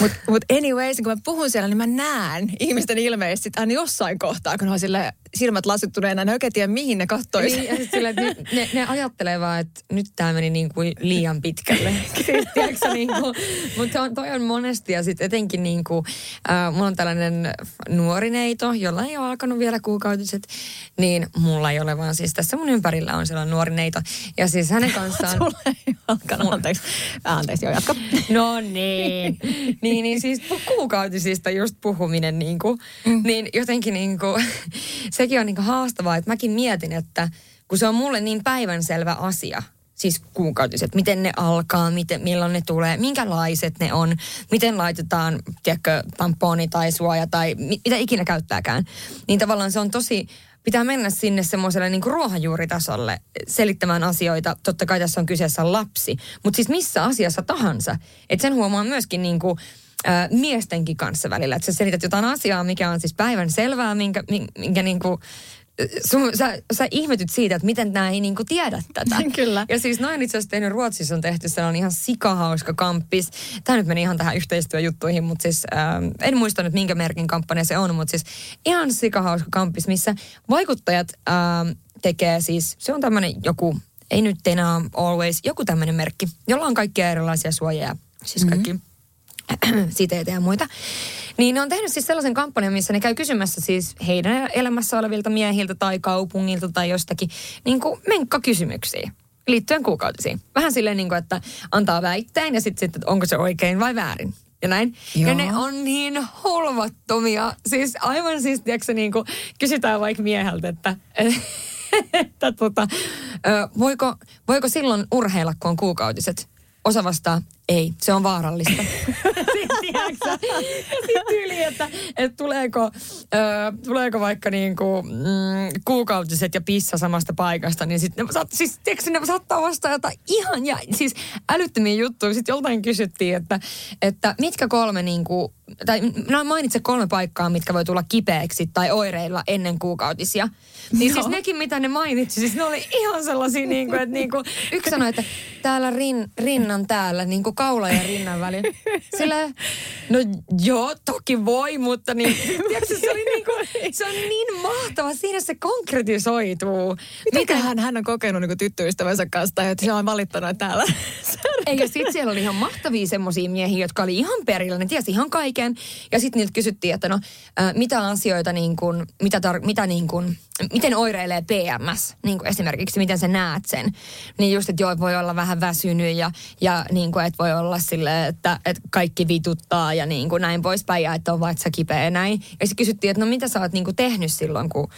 Mutta mut anyways, kun mä puhun siellä, niin mä näen ihmisten ilmeisesti aina jossain kohtaa, kun ne on sille silmät lasittuneena, ne oikein tiedä mihin ne kattois. Niin, ja että ne, ne, ne ajattelee vaan, että nyt tämä meni niin kuin liian pitkälle. siis, tiedätkö, niin kuin, mutta on, toi on monesti ja sitten etenkin niin kuin, äh, mulla on tällainen nuori neito, jolla ei ole alkanut vielä kuukautiset, niin mulla ei ole vaan siis tässä mun ympärillä on sellainen nuori neito. Ja siis hänen kanssaan... Sulle ei alkanut, anteeksi. Anteeksi, joo, jatka. No niin. niin, niin siis kuukautisista just puhuminen niin kuin, mm. niin jotenkin niin kuin, sekin on niin kuin haastavaa, että mäkin mietin, että kun se on mulle niin päivänselvä asia, siis kuukautiset, miten ne alkaa, miten, milloin ne tulee, minkälaiset ne on, miten laitetaan, tiedätkö, tamponi tai suoja tai mi, mitä ikinä käyttääkään. Niin tavallaan se on tosi, pitää mennä sinne semmoiselle niin ruohonjuuritasolle selittämään asioita. Totta kai tässä on kyseessä lapsi, mutta siis missä asiassa tahansa. Että sen huomaa myöskin niin kuin, ää, miestenkin kanssa välillä. Että sä selität jotain asiaa, mikä on siis päivän selvää, minkä, minkä, minkä niin kuin, sun, sä, sä ihmetyt siitä, että miten nämä ei niinku tiedä tätä. Kyllä. Ja siis noin itse asiassa tehnyt Ruotsissa on tehty sellainen ihan sikahauska kamppis. Tämä nyt meni ihan tähän yhteistyöjuttuihin, mutta siis ähm, en muista nyt minkä merkin kampanja se on, mutta siis ihan sikahauska kamppis, missä vaikuttajat ähm, tekee siis, se on tämmöinen joku, ei nyt enää always, joku tämmöinen merkki, jolla on kaikkia erilaisia suojia, siis kaikki mm-hmm siteitä ja muita. Niin ne on tehnyt siis sellaisen kampanjan, missä ne käy kysymässä siis heidän elämässä olevilta miehiltä tai kaupungilta tai jostakin niin kuin menkkakysymyksiä liittyen kuukautisiin. Vähän silleen, niin kuin, että antaa väitteen ja sitten, sit, että onko se oikein vai väärin. Ja näin. Joo. Ja ne on niin holvattomia. Siis aivan siis, tiedätkö, niin kuin kysytään vaikka mieheltä, että, että tota, voiko, voiko silloin urheilla, kun on kuukautiset? Osa vastaa, ei, se on vaarallista. Sitten tiedätkö, sit tyyli, että, että tuleeko, ö, tuleeko vaikka niinku, mm, kuukautiset ja pissa samasta paikasta, niin sitten ne, saat, siis, tiedätkö, ne saattaa vastaa jotain ihan ja siis älyttömiä juttuja. Sitten joltain kysyttiin, että, että mitkä kolme niinku, tai no mainitse kolme paikkaa, mitkä voi tulla kipeäksi tai oireilla ennen kuukautisia. Niin siis nekin, mitä ne mainitsi, siis ne oli ihan sellaisia, niin kuin, että niin kuin, yksi sanoi, että täällä rin, rinnan täällä, niin kuin kaula ja rinnan väli. Sillä, no joo, toki voi, mutta niin, tiedätkö, se, oli niin kuin, se on niin mahtava, siinä se konkretisoituu. Mitäköhän hän on kokenut niin tyttöystävänsä kanssa, tai että se on valittanut täällä. Ei, ja sitten siellä oli ihan mahtavia semmoisia miehiä, jotka oli ihan perillä, ne tiesi ihan kaiken. Ja sitten niiltä kysyttiin, että no, ä, mitä asioita niin kuin, mitä, tar- mitä niin kuin, miten oireilee PMS, niin kuin esimerkiksi, miten sä näet sen. Niin just, että joo, voi olla vähän väsynyt ja, ja niin kuin, että voi olla sille, että, että kaikki vituttaa ja niin kuin näin poispäin ja että on vatsa kipeä ja näin. Ja sitten kysyttiin, että no mitä sä oot niin kuin tehnyt silloin, kun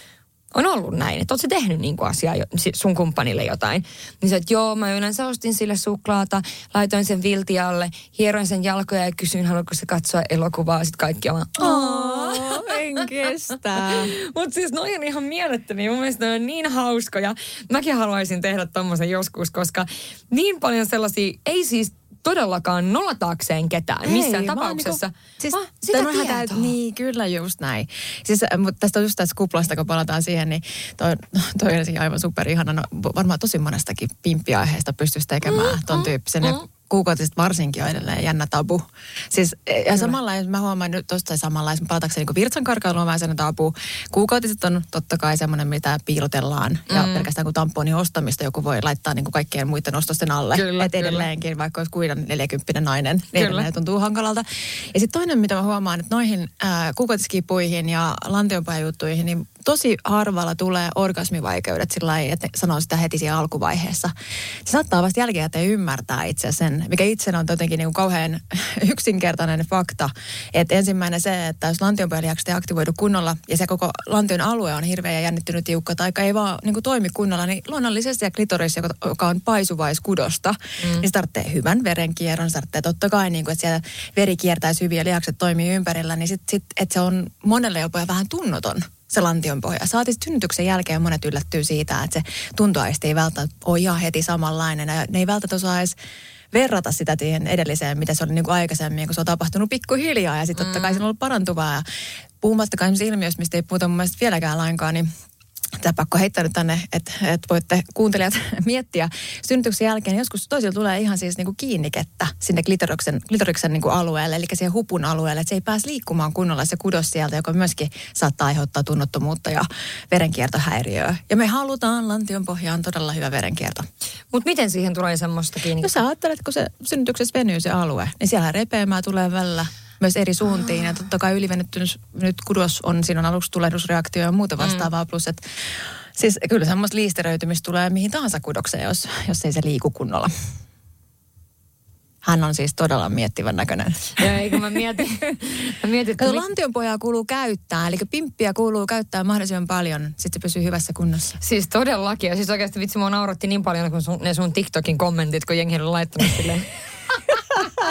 on ollut näin, että oot sä tehnyt niin kuin asiaa sun kumppanille jotain. Niin se, että joo, mä yleensä ostin sille suklaata, laitoin sen viltialle, hieroin sen jalkoja ja kysyin, haluatko se katsoa elokuvaa. Sitten kaikki on vaan, en kestä. mutta siis noi on ihan mielettömiä. Mun mielestä ne on niin hauskoja. Mäkin haluaisin tehdä tommosen joskus, koska niin paljon sellaisia, ei siis todellakaan nolataakseen ketään missään Ei, vaan tapauksessa. Niinku, siis sitä tämä on ihan tietoa. täyt- Niin, kyllä just näin. Siis, äh, mutta tästä on just tästä kuplasta, kun palataan siihen, niin toi, toi on aivan superihana. No, varmaan tosi monestakin pimppiaiheesta pystyisi tekemään mm, ton tyyppisen. Mm, kuukautiset varsinkin on edelleen jännä tabu. Siis, ja samalla, jos mä huomaan nyt tuosta samalla, jos palatakseni niin virtsan karkailu on vähän sellainen tabu. Kuukautiset on totta kai semmoinen, mitä piilotellaan. Mm. Ja pelkästään kun tamponin ostamista joku voi laittaa niin kuin kaikkien muiden ostosten alle. Kyllä, Et kyllä. edelleenkin, vaikka olisi kuin 40 nainen, niin Kyllä. edelleen tuntuu hankalalta. Ja sitten toinen, mitä mä huomaan, että noihin ää, kuukautiskipuihin ja lantionpääjuttuihin, niin tosi harvalla tulee orgasmivaikeudet sillä lailla, että sanoo sitä heti siinä alkuvaiheessa. Se saattaa vasta jälkikäteen ymmärtää itse sen, mikä itse on jotenkin niin kuin kauhean yksinkertainen fakta. Että ensimmäinen se, että jos lantionpääliakset ei aktivoidu kunnolla ja se koko lantion alue on hirveä ja jännittynyt tiukka tai ei vaan niin kuin toimi kunnolla, niin luonnollisesti se klitoris, joka, joka on paisuvaiskudosta, mm. niin se tarvitsee hyvän verenkierron, se tarvitsee totta kai, niin kuin, että siellä veri kiertäisi hyvin ja lihakset toimii ympärillä, niin sit, sit, että se on monelle jopa vähän tunnoton se lantion pohja. Saatiin synnytyksen jälkeen monet yllättyy siitä, että se tuntoaisti ei välttämättä ole ihan heti samanlainen. Ja ne ei välttämättä osaa edes verrata sitä siihen edelliseen, mitä se oli niin kuin aikaisemmin, kun se on tapahtunut pikkuhiljaa. Ja sitten totta kai se on ollut parantuvaa. Ja puhumattakaan ilmiöstä, mistä ei puhuta mun mielestä vieläkään lainkaan, niin Tämä pakko heittää nyt tänne, että, että voitte kuuntelijat miettiä. Synnytyksen jälkeen joskus toisilla tulee ihan siis niinku kiinnikettä sinne klitoriksen, klitoriksen niinku alueelle, eli siihen hupun alueelle, että se ei pääse liikkumaan kunnolla se kudos sieltä, joka myöskin saattaa aiheuttaa tunnottomuutta ja verenkiertohäiriöä. Ja me halutaan lantion pohjaan todella hyvä verenkierto. Mutta miten siihen tulee semmoista kiinni? No sä ajattelet, kun se synnytyksessä venyy se alue, niin siellä repeämää tulee välillä myös eri suuntiin. Ja totta kai ylivenettynyt nyt kudos on, siinä on aluksi tulehdusreaktio ja muuta vastaavaa. Plus, että siis kyllä semmoista liisteröitymistä tulee mihin tahansa kudokseen, jos, jos ei se liiku kunnolla. Hän on siis todella miettivän näköinen. Ja eikö mä mietin, mä mietin että Kato, mit- lantionpojaa kuuluu käyttää, eli pimppiä kuuluu käyttää mahdollisimman paljon, sitten se pysyy hyvässä kunnossa. Siis todellakin. Ja siis oikeasti vitsi, mua nauratti niin paljon, kun sun, ne sun TikTokin kommentit, kun jengi oli laittanut silleen.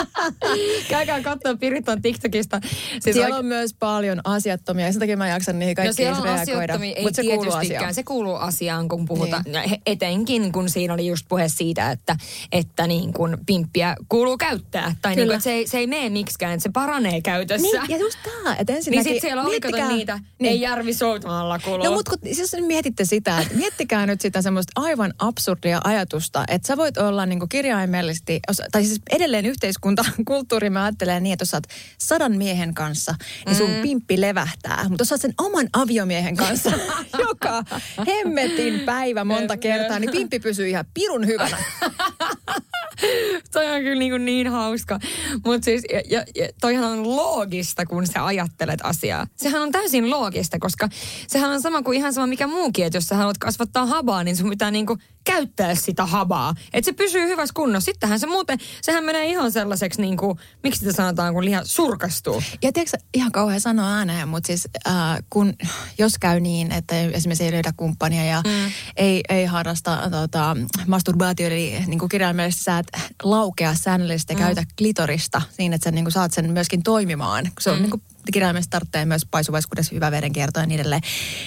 Käykää katsoa Piriton TikTokista. Siis Siellä on myös paljon asiattomia, ja sen takia mä jaksan niihin No kaikkiin siellä on reagoida. ei Mutta se kuuluu asiaan. Se kuuluu asiaan, kun puhutaan. Niin. Etenkin, kun siinä oli just puhe siitä, että, että niin kuin pimppiä kuuluu käyttää. Tai niin kuin, että se, ei, se ei mene miksikään, että se paranee käytössä. Niin, ja just tämä, että niin ensinnäkin... sitten siellä oli kato niitä, niin. ei Järvi Soutamalla kuuluu. No mutta kun jos mietitte sitä, että miettikää nyt sitä semmoista aivan absurdia ajatusta, että sä voit olla niin kirjaimellisesti, tai siis edelleen yhteiskunta, kulttuuri mä ajattelee niin, että jos sä oot sadan miehen kanssa, niin sun Mm. pimppi levähtää. Mutta jos sä oot sen oman aviomiehen kanssa, joka hemmetin päivä monta kertaa, niin pimppi pysyy ihan pirun hyvänä. toi on kyllä niin, niin hauska. Mutta siis, ja, ja, ja toihan on loogista, kun sä ajattelet asiaa. Sehän on täysin loogista, koska sehän on sama kuin ihan sama mikä muukin, että jos sä haluat kasvattaa habaa, niin sun pitää niinku käyttää sitä habaa. Että se pysyy hyvässä kunnossa. Sittenhän se muuten, sehän menee ihan sellaiseksi niin kuin, miksi sitä sanotaan, kun liha surkastuu. Ja tiedätkö, ihan kauhean sanoa ääneen, mutta siis äh, kun, jos käy niin, että esimerkiksi ei löydä kumppania ja mm. ei, ei harrasta tota, masturbaatio, eli niin kuin kirjaimellisesti sä et laukea säännöllisesti ja mm. käytä klitorista niin, että sä niin kuin saat sen myöskin toimimaan. Se on mm. niin kuin kirjaimellisesti tarvitsee myös paisuvaiskuudessa hyvä verenkierto ja niin edelleen.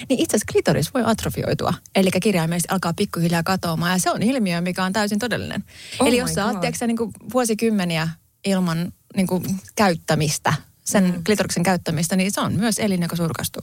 Niin itse asiassa klitoris voi atrofioitua. Eli kirjaimellisesti alkaa pikkuhiljaa katoamaan. Ja se on ilmiö, mikä on täysin todellinen. Oh Eli jos sä oot niin kuin vuosikymmeniä ilman niin kuin, käyttämistä, sen mm. klitoriksen käyttämistä, niin se on myös elin, joka surkastuu.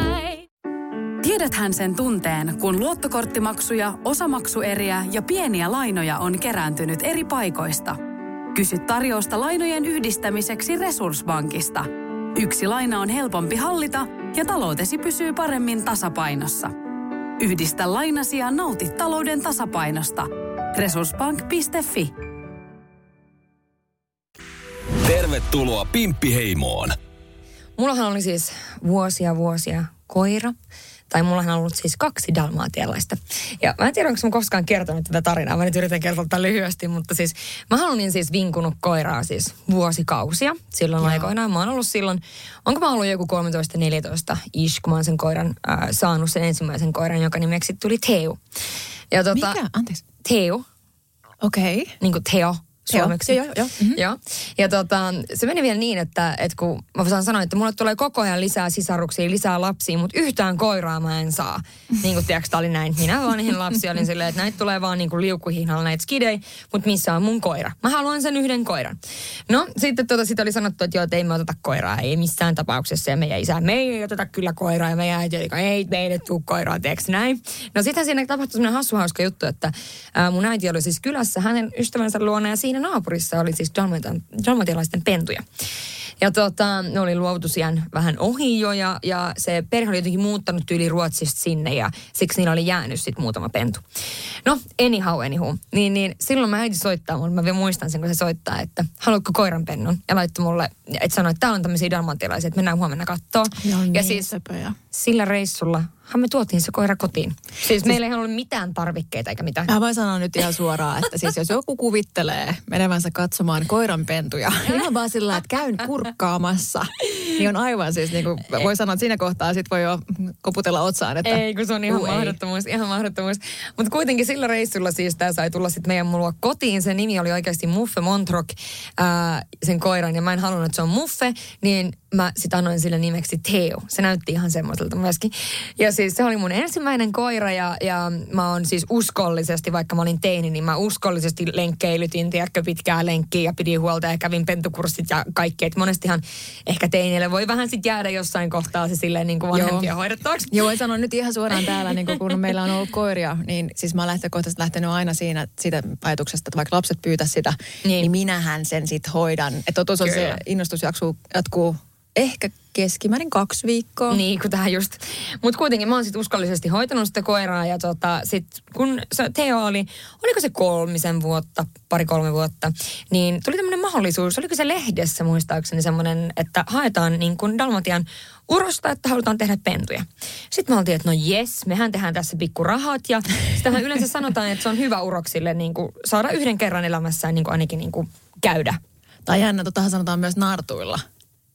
Tiedäthän sen tunteen, kun luottokorttimaksuja, osamaksueriä ja pieniä lainoja on kerääntynyt eri paikoista. Kysy tarjousta lainojen yhdistämiseksi Resurssbankista. Yksi laina on helpompi hallita ja taloutesi pysyy paremmin tasapainossa – Yhdistä lainasi ja nauti talouden tasapainosta. Resurssbank.fi Tervetuloa Pimppiheimoon. Mullahan oli siis vuosia vuosia koira. Tai mullahan on ollut siis kaksi dalmaatialaista. Ja mä en tiedä, onko mä koskaan kertonut tätä tarinaa. Mä nyt yritän kertoa tämän lyhyesti, mutta siis mä olin siis vinkunut koiraa siis vuosikausia silloin Joo. aikoinaan. Mä oon ollut silloin, onko mä ollut joku 13-14 ish, kun mä oon sen koiran äh, saanut sen ensimmäisen koiran, joka nimeksi tuli Teu. Ja tota, Mikä? Anteeksi. Teu. Okei. Okay. Niin kuin Teo suomeksi. Joo, joo, joo. Mm-hmm. joo. Ja tota, se meni vielä niin, että, että kun mä saan sanoa, että mulle tulee koko ajan lisää sisaruksia, lisää lapsia, mutta yhtään koiraa mä en saa. Niin kuin tiedätkö, oli näin. Minä vanhin lapsi olin silleen, että näitä tulee vaan niin kuin liukuhihnalla näitä skidei, mutta missä on mun koira? Mä haluan sen yhden koiran. No, sitten tota, sit oli sanottu, että joo, että ei me oteta koiraa, ei missään tapauksessa. Ja meidän isä, me ei oteta kyllä koiraa. Ja meidän äiti, ei meille tuu koiraa, tiedätkö näin? No sitten siinä tapahtui semmoinen hassu hauska juttu, että ää, mun äiti oli siis kylässä hänen ystävänsä luona ja siinä naapurissa oli siis dalmatialaisten pentuja. Ja tota, ne oli luovutusiän vähän ohi jo ja, ja se perhe oli jotenkin muuttanut tyyli Ruotsista sinne ja siksi niillä oli jäänyt sitten muutama pentu. No, anyhow, anyhow. Niin, niin silloin mä äiti soittaa mulle, mä vielä muistan sen, kun se soittaa, että haluatko koiranpennun? Ja laittoi mulle, että sanoi, että tää on tämmöisiä dalmatialaisia, että mennään huomenna kattoo. Ja, niin, ja siis söpöjä. sillä reissulla me tuotiin se koira kotiin. Siis, siis meillä ei ollut mitään tarvikkeita eikä mitään. Mä voin sanoa nyt ihan suoraan, että siis jos joku kuvittelee menevänsä katsomaan koiranpentuja, ihan vaan sillä että käyn kurkkaamassa, niin on aivan siis niin kuin, voi sanoa, että siinä kohtaa sit voi jo koputella otsaan. Että, ei, kun se on ihan mahdottomuus, ihan mahdottomuus. Mutta kuitenkin sillä reissulla siis tämä sai tulla sitten meidän mulla kotiin. Se nimi oli oikeasti Muffe Montrok, ää, sen koiran, ja mä en halunnut, että se on Muffe, niin mä sit annoin sille nimeksi Teo. Se näytti ihan semmoiselta myöskin. Ja siis se oli mun ensimmäinen koira ja, ja mä oon siis uskollisesti, vaikka mä olin teini, niin mä uskollisesti lenkkeilytin, tiedätkö, pitkää lenkkiä ja pidin huolta ja kävin pentukurssit ja kaikki. Et monestihan ehkä teinille voi vähän sit jäädä jossain kohtaa se silleen niin kuin vanhempia hoidettavaksi. Joo, voin sanoa nyt ihan suoraan täällä, niin kun meillä on ollut koiria, niin siis mä oon lähtökohtaisesti lähtenyt aina siinä siitä ajatuksesta, että vaikka lapset pyytä sitä, niin, niin minähän sen sit hoidan. Että totuus on se innostus jatkuu ehkä keskimäärin kaksi viikkoa. Niin, kun tähän just. Mutta kuitenkin mä oon sit uskollisesti hoitanut sitä koiraa ja tota, sit kun se Teo oli, oliko se kolmisen vuotta, pari-kolme vuotta, niin tuli tämmöinen mahdollisuus, oliko se lehdessä muistaakseni semmoinen, että haetaan niin kuin Dalmatian urosta, että halutaan tehdä pentuja. Sitten me oltiin, että no jes, mehän tehdään tässä pikku rahat ja sitähän yleensä sanotaan, että se on hyvä uroksille niin kuin saada yhden kerran elämässään niin kuin ainakin niin kuin käydä. Tai jännä, totahan sanotaan myös nartuilla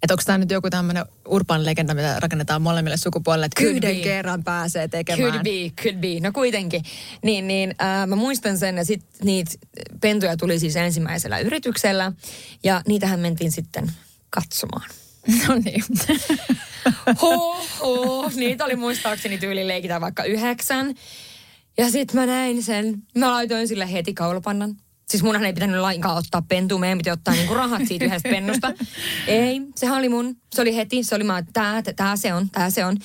Että onko tämä nyt joku tämmöinen urban legenda, mitä rakennetaan molemmille sukupuolille, että Could yhden be. kerran pääsee tekemään. Could be, could be. No kuitenkin. Niin, niin äh, mä muistan sen, ja sitten niitä pentuja tuli siis ensimmäisellä yrityksellä, ja niitähän mentiin sitten katsomaan. No niin. Ho, ho. Niitä oli muistaakseni tyyli leikitä vaikka yhdeksän. Ja sitten mä näin sen. Mä laitoin sille heti kaulapannan. Siis munhan ei pitänyt lainkaan ottaa pentua, meidän piti ottaa niinku rahat siitä yhdestä pennusta. Ei, sehän oli mun, se oli heti, se oli mä, että tää, tää se on, tää se on.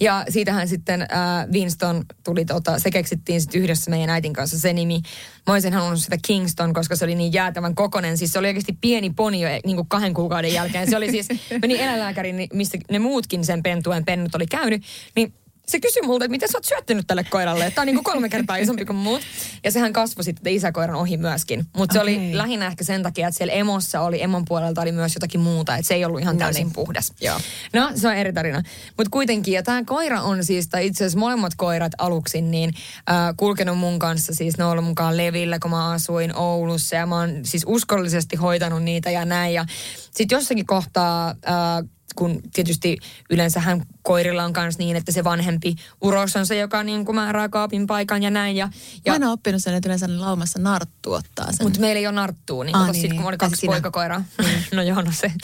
Ja siitähän sitten äh, Winston tuli, tota, se keksittiin sitten yhdessä meidän äitin kanssa se nimi. Mä olisin halunnut sitä Kingston, koska se oli niin jäätävän kokonen. Siis se oli oikeasti pieni poni jo niin kuin kahden kuukauden jälkeen. Se oli siis, meni eläinlääkäriin, niin missä ne muutkin sen pentuen pennut oli käynyt. Niin se kysyi multa, että miten sä oot syöttänyt tälle koiralle. Tämä on niin kuin kolme kertaa isompi kuin muut. Ja sehän kasvoi sitten isäkoiran ohi myöskin. Mutta se oli Okei. lähinnä ehkä sen takia, että siellä emossa oli, emon puolelta oli myös jotakin muuta. Että se ei ollut ihan No täysin niin. puhdas. Joo. No, se on eri tarina. Mutta kuitenkin, ja tämä koira on siis, tai itse asiassa molemmat koirat aluksi, niin äh, kulkenut mun kanssa, siis ne on ollut mukaan Levillä, kun mä asuin Oulussa, ja mä oon siis uskollisesti hoitanut niitä ja näin. Ja sitten jossakin kohtaa, äh, kun tietysti yleensähän koirilla on myös niin, että se vanhempi uros on se, joka niin kuin määrää kaapin paikan ja näin. Ja, Ja... Mä en ole oppinut sen, että yleensä laumassa narttu ottaa sen. mutta meillä ei ole narttua, niin, Ah, niin, sit, kun mulla oli kaksi sinä. poikakoiraa. no joo, no se.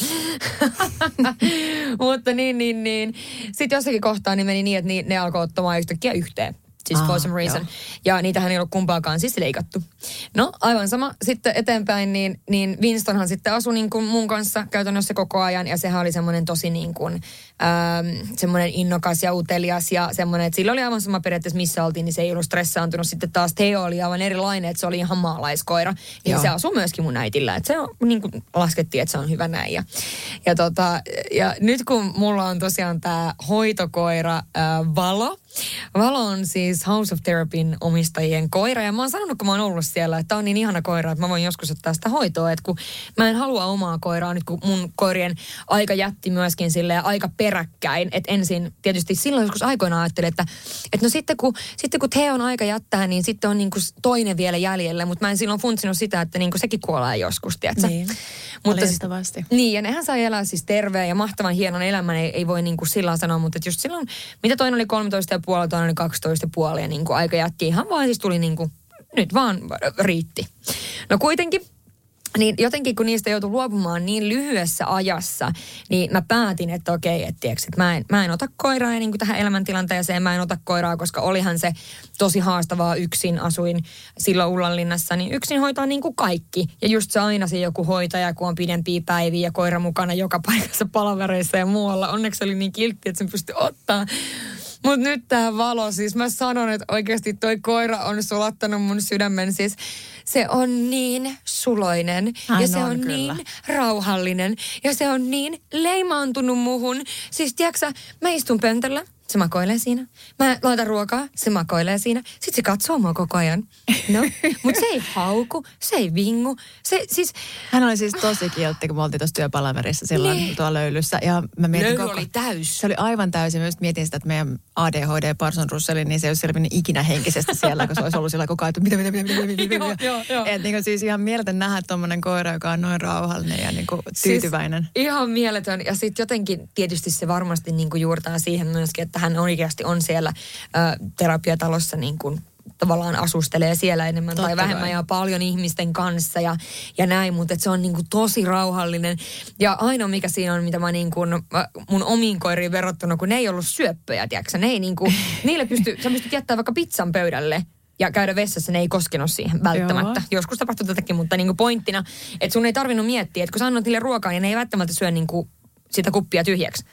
Mutta niin, niin, niin. Sitten jossakin kohtaa niin meni niin, että ne alkoi ottamaan yhtäkkiä yhteen. Siis Ah, for some reason. joo. Ja niitähän ei ollut kumpaakaan siis leikattu. No aivan sama. Sitten eteenpäin, niin, niin Winstonhan sitten asui niin kuin mun kanssa käytännössä koko ajan. Ja sehän oli semmoinen tosi niin kuin, ähm, semmoinen innokas ja utelias ja semmoinen, että sillä oli aivan sama periaatteessa missä oltiin, niin se ei ollut stressaantunut. Sitten taas Teo oli aivan erilainen, että se oli ihan maalaiskoira. Ja se asui myöskin mun äitillä. Että se on, niin kuin laskettiin, että se on hyvä näin. Ja, ja, tota, ja nyt kun mulla on tosiaan tämä hoitokoira äh, Valo. Valo on siis House of Therapyn omistajien koira. Ja mä oon sanonut, kun mä oon ollut siellä, että tää on niin ihana koira, että mä voin joskus ottaa sitä hoitoa. Että kun mä en halua omaa koiraa nyt, kun mun koirien aika jätti myöskin sille aika peräkkäin. Että ensin tietysti silloin joskus aikoinaan ajattelin, että, että no sitten kun, sitten kun Teon aika jättää, niin sitten on niin kuin toinen vielä jäljellä. Mutta mä en silloin funtsinut sitä, että niin kuin sekin kuolee joskus, tiedätkö? Niin, siis, valitettavasti. niin, ja nehän sai elää siis terveen ja mahtavan hienon elämän, ei, ei voi niin kuin sillä sanoa, mutta just silloin, mitä toinen oli 13 ja puoli, toinen oli 12 ja puoli, ja niin kuin aika jätti ihan vaan siis tuli niin kuin, nyt vaan riitti. No kuitenkin, niin jotenkin kun niistä joutui luopumaan niin lyhyessä ajassa, niin mä päätin, että okei, että, tiiäks, että mä, en, mä en ota koiraa niin kuin tähän elämäntilanteeseen, mä en ota koiraa, koska olihan se tosi haastavaa yksin, asuin silloin Ullanlinnassa, niin yksin hoitaa niin kuin kaikki. Ja just se aina se joku hoitaja, kun on pidempiä päiviä ja koira mukana joka paikassa palavereissa ja muualla. Onneksi oli niin kiltti, että sen pystyi ottaa. Mutta nyt tämä valo, siis mä sanon, että oikeasti toi koira on sulattanut mun sydämen. Siis se on niin suloinen Hän ja se on on, kyllä. niin rauhallinen ja se on niin leimaantunut muhun. Siis tiedätkö mä istun pöntöllä, se makoilee siinä. Mä laitan ruokaa, se makoilee siinä. Sitten se katsoo mua koko ajan. No, mutta se ei hauku, se ei vingu. Se siis, Hän oli siis tosi kiltti, kun me oltiin tuossa työpalaverissa silloin Niin. tuolla löylyssä. Ja mä mietin löyly koko... oli täys. Se oli aivan täysin. Mä just mietin sitä, että meidän ADHD Parson Russellin, niin se ei olisi selvinnyt ikinä henkisesti siellä, kun se olisi ollut sillä koko ajan, että mitä, mitä, mitä, mitä, mitä, mitä, mitä. joo, joo. Et niin kuin siis ihan mieletön nähdä tuommoinen koira, joka on noin rauhallinen ja niin kuin tyytyväinen. Siis ihan mieletön. Ja sitten jotenkin tietysti se varmasti niin kuin juurtaa siihen myöskin, että hän oikeasti on siellä ö, terapiatalossa niin kuin tavallaan asustelee siellä enemmän Totta tai vähemmän kai. ja paljon ihmisten kanssa ja, ja näin, mutta se on niin kuin tosi rauhallinen. Ja ainoa mikä siinä on, mitä mä niin kuin, mun omiin koiriin verrattuna, kun ne ei ollut syöppöjä, tiedätkö? Ne ei niin kuin, niille pysty, sä pystyt jättämään vaikka pizzan pöydälle ja käydä vessassa, ne ei koskenut siihen välttämättä. Joo. Joskus tapahtui tätäkin, mutta niin kuin pointtina, että sun ei tarvinnut miettiä, että kun sä annat niille ruokaa, niin ne ei välttämättä syö niin kuin sitä kuppia tyhjäksi.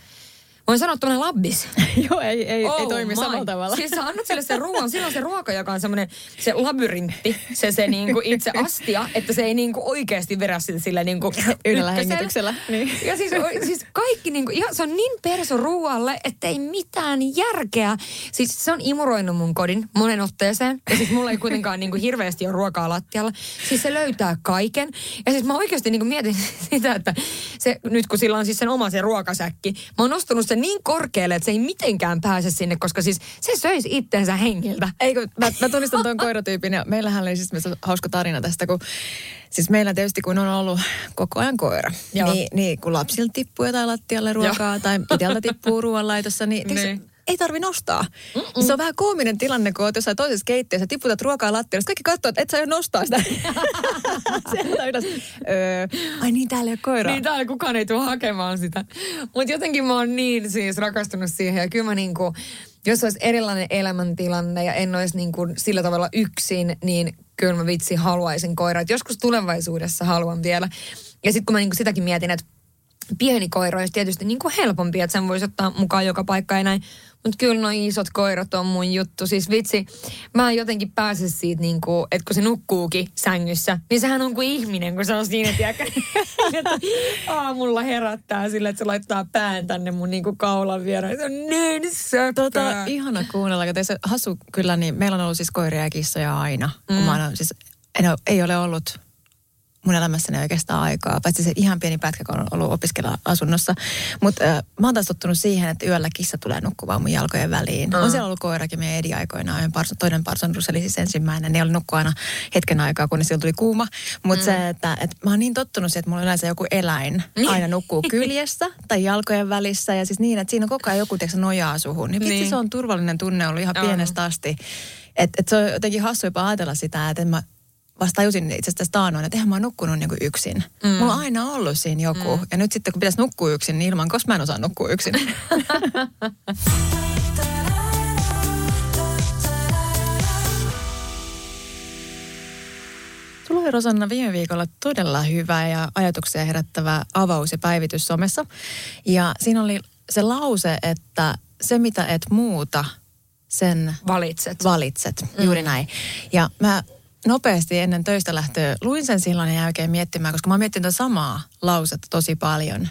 Voin sanoa tuommoinen labbis. Joo, ei, ei, ei toimi my. samalla tavalla. Siis sä annat sille sen ruoan, silloin se ruoka, joka on semmoinen se labyrintti, se, se niinku itse astia, että se ei niinku oikeasti vedä sitä sillä niinku Yhdellä hengityksellä, niin. Ja siis, siis kaikki niinku, ihan, se on niin perso ruoalle, että ei mitään järkeä. Siis se on imuroinut mun kodin monen otteeseen. Ja siis mulla ei kuitenkaan niinku hirveästi ole ruokaa lattialla. Siis se löytää kaiken. Ja siis mä oikeasti niinku mietin sitä, että se, nyt kun sillä on siis sen oma se ruokasäkki, mä oon ostanut sen niin korkealle, että se ei mitenkään pääse sinne, koska siis se söisi itteensä hengiltä. Eikö, mä, mä tunnistan tuon koiratyypin ja meillähän oli siis hauska tarina tästä, kun siis meillä tietysti kun on ollut koko ajan koira, Joo. niin, niin kun lapsilta tippuu jotain lattialle ruokaa tai itseltä tippuu ruoanlaitossa, niin, niin. Niin. ei tarvi nostaa. Mm-mm. Se on vähän koominen tilanne, kun oot jossain toisessa keittiössä, tiputat ruokaa lattialle, kaikki katsoo, että et sä jo nostaa sitä. Sieltä ylös. Öö, ai niin, täällä ei ole koiraa. Niin täällä kukaan ei tule hakemaan sitä. Mutta jotenkin mä oon niin siis rakastunut siihen. Ja kyllä mä niinku, jos olisi erilainen elämäntilanne ja en olisi niinku sillä tavalla yksin, niin kyllä mä vitsi haluaisin koiraa. Et joskus tulevaisuudessa haluan vielä. Ja sitten kun mä niinku sitäkin mietin, että pieni koira olisi tietysti niinku helpompi, että sen voisi ottaa mukaan joka paikka ja näin. Mutta kyllä nuo isot koirat on mun juttu. Siis vitsi, mä en jotenkin pääse siitä, niinku, että kun se nukkuukin sängyssä, niin sehän on kuin ihminen, kun se on siinä, tiedäkö, että aamulla herättää sillä, että se laittaa pään tänne mun niinku kaulan viereen. Se on niin. Tota, ihana kuunnella, kun se hasu kyllä, niin meillä on ollut siis koiria ja kissoja aina. Mm. Mä oon, siis, en ole, ei ole ollut mun elämässäni oikeastaan aikaa, paitsi se ihan pieni pätkä, kun on ollut opiskella asunnossa. Mutta äh, mä oon taas tottunut siihen, että yöllä kissa tulee nukkumaan mun jalkojen väliin. Mm. On siellä ollut koirakin meidän ediaikoina, parso, toinen parsonrus oli siis ensimmäinen. Ne oli nukkua aina hetken aikaa, kunnes sillä tuli kuuma. Mutta mm. se, että, että mä oon niin tottunut siihen, että mulla on yleensä joku eläin aina nukkuu kyljessä tai jalkojen välissä. Ja siis niin, että siinä on koko ajan joku tiiäksä, nojaa suhun. Niin Niin. se on turvallinen tunne ollut ihan pienestä asti. Että et se on jotenkin hassu jopa ajatella sitä, että en mä vasta tajusin itse asiassa taanoin, että eihän mä oon nukkunut niin yksin. Mm. Mulla on aina ollut siinä joku. Mm. Ja nyt sitten kun pitäisi nukkua yksin, niin ilman, koska mä en osaa nukkua yksin. Sulla oli Rosanna viime viikolla todella hyvä ja ajatuksia herättävä avaus ja päivitys somessa. Ja siinä oli se lause, että se mitä et muuta, sen Valitset. valitset. Juuri näin. Ja mä nopeasti ennen töistä lähtöä luin sen silloin ja oikein miettimään, koska mä oon miettinyt tätä samaa lausetta tosi paljon.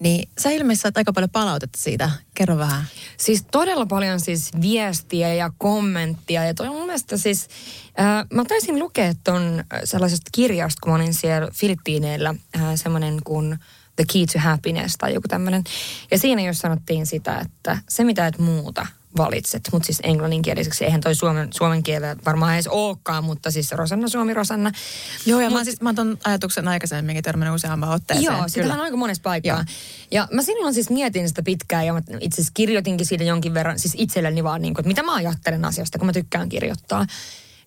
Niin sä ilmeisesti saat aika paljon palautetta siitä. Kerro vähän. Siis todella paljon siis viestiä ja kommenttia. Ja toi mun mielestä siis, äh, mä taisin lukea ton äh, sellaisesta kirjasta, kun mä olin siellä Filippiineillä, äh, semmoinen kuin The Key to Happiness tai joku tämmöinen. Ja siinä jos sanottiin sitä, että se mitä et muuta valitset, mutta siis englanninkieliseksi, eihän toi suomen, suomen kielellä varmaan edes olekaan, mutta siis Rosanna Suomi Rosanna. Joo, ja Mut- mä, siis, mä oon ton ajatuksen aikaisemminkin törmännyt useampaan otteeseen. Joo, sitä on aika monessa paikkaa. Joo. Ja mä silloin siis mietin sitä pitkään ja mä itse asiassa kirjoitinkin siitä jonkin verran, siis itselleni vaan niin kuin, että mitä mä ajattelen asiasta, kun mä tykkään kirjoittaa.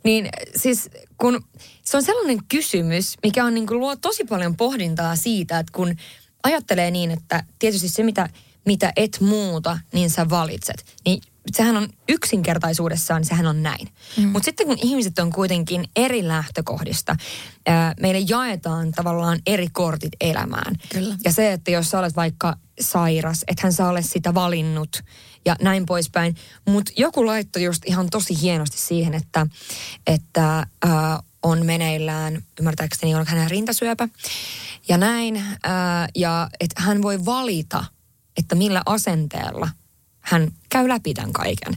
Niin siis kun se on sellainen kysymys, mikä on niin kuin, luo tosi paljon pohdintaa siitä, että kun ajattelee niin, että tietysti se mitä, mitä et muuta, niin sä valitset. Niin sehän on yksinkertaisuudessaan, niin sehän on näin. Mm. Mutta sitten kun ihmiset on kuitenkin eri lähtökohdista, ää, meille jaetaan tavallaan eri kortit elämään. Kyllä. Ja se, että jos sä olet vaikka sairas, ethän sä ole sitä valinnut ja näin poispäin. Mutta joku laittoi just ihan tosi hienosti siihen, että, että ää, on meneillään, ymmärtääkseni on hänen rintasyöpä ja näin. Ää, ja että hän voi valita, että millä asenteella hän käy läpi tämän kaiken.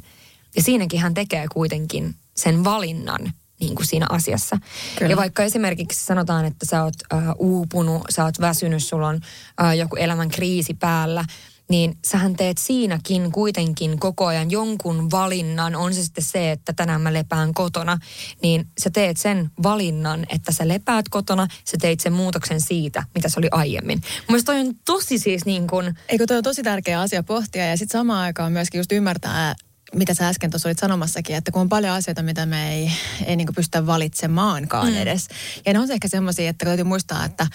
Ja siinäkin hän tekee kuitenkin sen valinnan niin kuin siinä asiassa. Kyllä. Ja vaikka esimerkiksi sanotaan, että sä oot äh, uupunut, sä oot väsynyt, sulla on äh, joku elämän kriisi päällä, niin sähän teet siinäkin kuitenkin koko ajan jonkun valinnan. On se sitten se, että tänään mä lepään kotona, niin sä teet sen valinnan, että sä lepäät kotona, sä teit sen muutoksen siitä, mitä se oli aiemmin. Mun mielestä toi on tosi siis niin kuin, Eikö toi on tosi tärkeä asia pohtia ja sitten samaan aikaan myöskin just ymmärtää, mitä sä äsken tuossa olit sanomassakin, että kun on paljon asioita, mitä me ei, ei niin pystytä valitsemaankaan mm. edes. Ja ne on ehkä semmoisia, että täytyy muistaa, että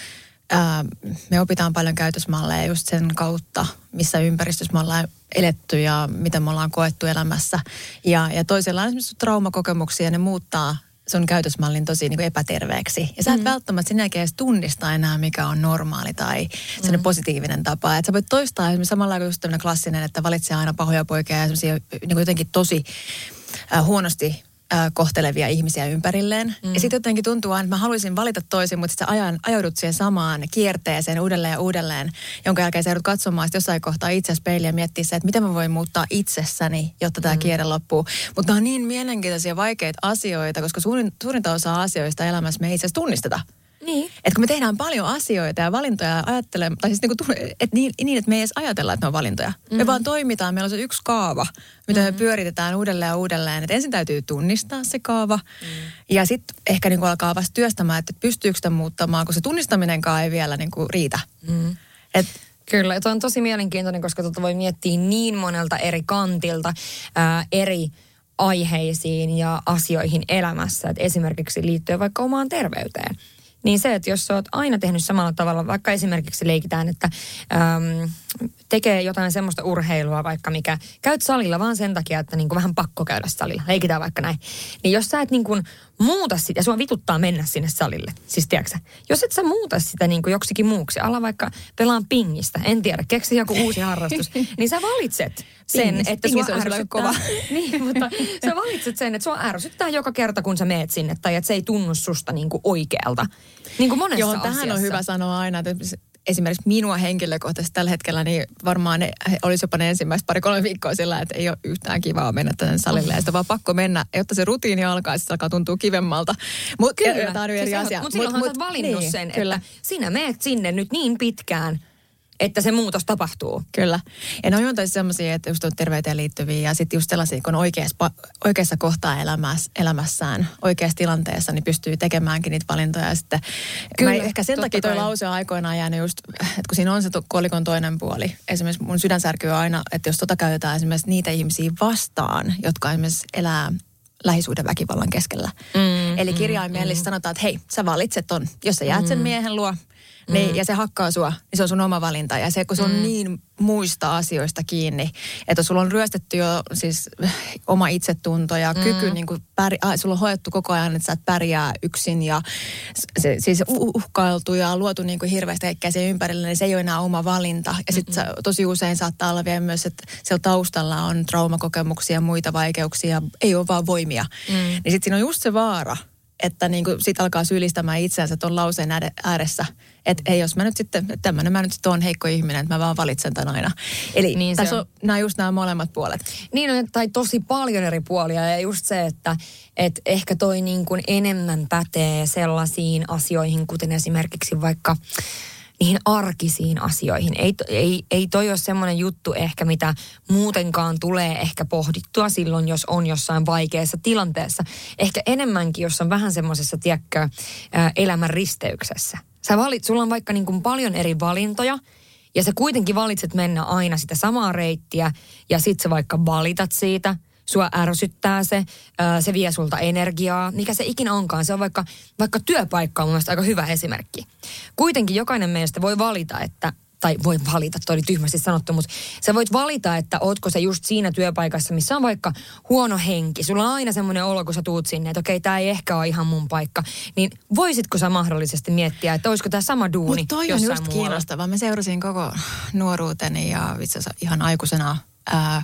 me opitaan paljon käytösmalleja just sen kautta, missä ympäristössä me ollaan eletty ja mitä me ollaan koettu elämässä. Ja, ja toisella on esimerkiksi traumakokemuksia ne muuttaa sun käytösmallin tosi niin kuin epäterveeksi. Ja sä et mm. välttämättä sen jälkeen edes tunnista enää, mikä on normaali tai mm. positiivinen tapa. Että sä voit toistaa esimerkiksi samalla kuin just klassinen, että valitsee aina pahoja poikia ja semmoisia niin kuin jotenkin tosi äh, huonosti äh, kohtelevia ihmisiä ympärilleen. Mm. Ja sitten jotenkin tuntuu aina, että mä haluaisin valita toisin, mutta sitten sä ajan, ajaudut siihen samaan kierteeseen uudelleen ja uudelleen, jonka jälkeen sä joudut katsomaan sit jossain kohtaa itse peiliä ja miettiä se, että miten mä voin muuttaa itsessäni, jotta tämä mm. kierre loppuu. Mutta nämä on niin mielenkiintoisia vaikeita asioita, koska suurin, suurinta osaa asioista elämässä me ei itse asiassa tunnisteta. Niin. Että kun me tehdään paljon asioita ja valintoja ajattelemme, tai siis niin, kuin, että niin, niin, että me ei edes ajatella, että ne on valintoja. Mm-hmm. Me vaan toimitaan, meillä on se yksi kaava, mitä mm-hmm. me pyöritetään uudelleen ja uudelleen. Että ensin täytyy tunnistaa se kaava mm. ja sitten ehkä niin kuin alkaa vasta työstämään, että pystyykö sitä muuttamaan, kun se tunnistaminenkaan ei vielä niin kuin riitä. Mm. Et, Kyllä, ja on tosi mielenkiintoinen, koska tuota voi miettiä niin monelta eri kantilta ää, eri aiheisiin ja asioihin elämässä, että esimerkiksi liittyen vaikka omaan terveyteen. Niin se, että jos sä oot aina tehnyt samalla tavalla, vaikka esimerkiksi leikitään, että äm, tekee jotain semmoista urheilua vaikka, mikä käyt salilla vaan sen takia, että niinku vähän pakko käydä salilla, leikitään vaikka näin. Niin jos sä et niinku muuta sitä, ja sua vituttaa mennä sinne salille, siis tiedätkö jos et sä muuta sitä niinku joksikin muuksi, ala vaikka pelaan pingistä, en tiedä, keksi joku uusi harrastus, niin sä valitset sen, Pingis, että pingis sua ärsyttää. kova. niin, mutta sä valitset sen, että sua ärsyttää joka kerta, kun sä meet sinne, tai että se ei tunnu susta niinku oikealta. Niin kuin monessa Joo, tähän asiassa. on hyvä sanoa aina, että esimerkiksi minua henkilökohtaisesti tällä hetkellä, niin varmaan ne, olisi jopa ne ensimmäiset pari-kolme viikkoa sillä, että ei ole yhtään kivaa mennä tänne salille. Ja sitä vaan pakko mennä, jotta se rutiini alkaa, se alkaa tuntua kivemmalta. Mut, Kyllä, tämä on eri asia. Mutta silloinhan mut, sä oot valinnut niin, sen, kyllä. että sinä meet sinne nyt niin pitkään, että se muutos tapahtuu. Kyllä. Ja ne on juontaisi sellaisia, että just on terveyteen liittyviä ja sitten just sellaisia, kun on oikeassa, oikeassa kohtaa elämässä, elämässään, oikeassa tilanteessa, niin pystyy tekemäänkin niitä valintoja. Ja sitten Kyllä, mä ehkä sen takia toi kai. lause on aikoinaan jäänyt just, että kun siinä on se to- kolikon toinen puoli. Esimerkiksi mun sydänsärky on aina, että jos tota käytetään esimerkiksi niitä ihmisiä vastaan, jotka esimerkiksi elää lähisuuden väkivallan keskellä. Mm, Eli kirjaimellisesti mm. sanotaan, että hei, sä valitset ton. Jos sä jäät sen miehen luo, niin, Mm. ja se hakkaa sua, niin se on sun oma valinta. Ja se, kun se on niin muista asioista kiinni, että sulla on ryöstetty jo siis oma itsetunto ja Mm. kyky, niin kuin pär, äh, sulla on hoidettu koko ajan, että sä et pärjää yksin ja se, siis uh- uhkailtu ja luotu niin kuin hirveästi kaikkea siihen ympärille, niin se ei ole enää oma valinta. Ja sitten tosi usein saattaa olla vielä myös, että siellä taustalla on traumakokemuksia ja muita vaikeuksia, ei ole vaan voimia. Mm. Niin sitten siinä on just se vaara, että niin kuin sit alkaa syyllistämään itseänsä tuon lauseen ääre- ääressä. Että ei, jos mä nyt sitten, tämmöinen mä nyt sitten on heikko ihminen, että mä vaan valitsen tämän aina. Eli Niin se tässä on. on, nämä just nämä molemmat puolet. Niin on, tai tosi paljon eri puolia ja just se, että et ehkä toi niin kuin enemmän pätee sellaisiin asioihin, kuten esimerkiksi vaikka niihin arkisiin asioihin. Ei, ei, ei toi ole semmoinen juttu ehkä, mitä muutenkaan tulee ehkä pohdittua silloin, jos on jossain vaikeassa tilanteessa. Ehkä enemmänkin, jos on vähän semmoisessa, tiedätkö, elämän risteyksessä. Sä valit, sulla on vaikka niin kuin paljon eri valintoja, ja sä kuitenkin valitset mennä aina sitä samaa reittiä ja sit sä vaikka valitat siitä. Sua ärsyttää se, se vie sulta energiaa, mikä se ikinä onkaan. Se on vaikka, vaikka työpaikka on mun aika hyvä esimerkki. Kuitenkin jokainen meistä voi valita, että tai voi valita, toi oli tyhmästi sanottu, mutta sä voit valita, että ootko se just siinä työpaikassa, missä on vaikka huono henki. Sulla on aina semmoinen olo, kun sä tuut sinne, että okei, tämä ei ehkä ole ihan mun paikka. Niin voisitko sä mahdollisesti miettiä, että olisiko tämä sama duuni Mutta toi on just muualla? kiinnostavaa. Mä seurasin koko nuoruuteni ja itse asiassa ihan aikuisena ää,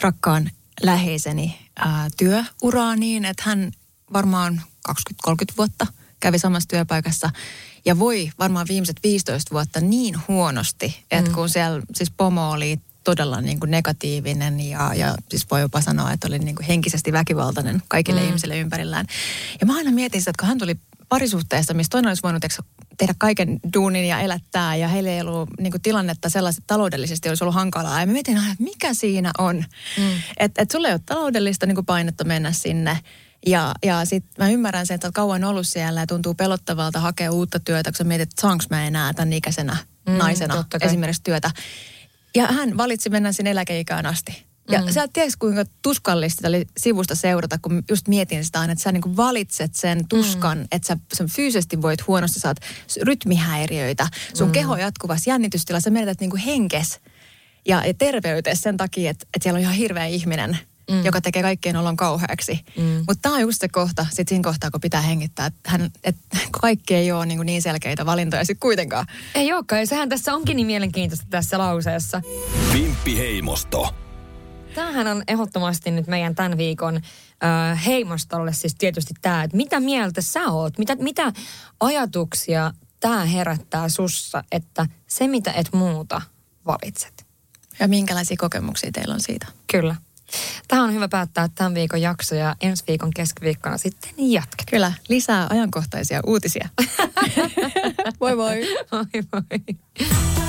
rakkaan läheiseni ää, työuraa niin, että hän varmaan 20-30 vuotta kävi samassa työpaikassa ja voi varmaan viimeiset 15 vuotta niin huonosti, että kun siellä siis pomo oli todella niin kuin negatiivinen ja, ja siis voi jopa sanoa, että oli niin kuin henkisesti väkivaltainen kaikille mm. ihmisille ympärillään. Ja mä aina mietin sitä, että kun hän tuli parisuhteesta, missä toinen olisi voinut tehdä kaiken duunin ja elättää ja heillä ei ollut niin kuin, tilannetta sellaista taloudellisesti olisi ollut hankalaa. Ja mä mietin että mikä siinä on. Mm. Että et sulla ei ole taloudellista niin kuin painetta mennä sinne. Ja, ja sitten mä ymmärrän sen, että olet kauan ollut siellä ja tuntuu pelottavalta hakea uutta työtä, kun sä mietit, että saanko mä enää tämän ikäisenä Mm, naisena esimerkiksi työtä. Ja hän valitsi mennä sinne eläkeikään asti. Ja mm. sä et tiedä, kuinka tuskallista oli sivusta seurata, kun just mietin sitä aina, että sä niin valitset sen tuskan, mm. että sä, sä fyysisesti voit huonosti, saat rytmihäiriöitä, sun mm. keho jatkuvassa jännitystilassa, sä menetät niin henkes ja, terveytes sen takia, että, että siellä on ihan hirveä ihminen, mm. joka tekee kaikkien olon kauheaksi. Mm. Mutta tämä on just se kohta, sit siinä kohtaa, kun pitää hengittää, että, hän, että kaikki ei ole niin, niin selkeitä valintoja sitten kuitenkaan. Ei olekaan, ja sehän tässä onkin niin mielenkiintoista tässä lauseessa. Vimppi Heimosto. Tämähän on ehdottomasti nyt meidän tämän viikon äh, heimostolle siis tietysti tämä, että mitä mieltä sä oot, mitä, mitä ajatuksia tämä herättää sussa, että se mitä et muuta valitset. Ja minkälaisia kokemuksia teillä on siitä? Kyllä. Tähän on hyvä päättää tämän viikon jakso ja ensi viikon keskiviikkona sitten jatketaan. Kyllä, lisää ajankohtaisia uutisia. moi moi. Moi moi.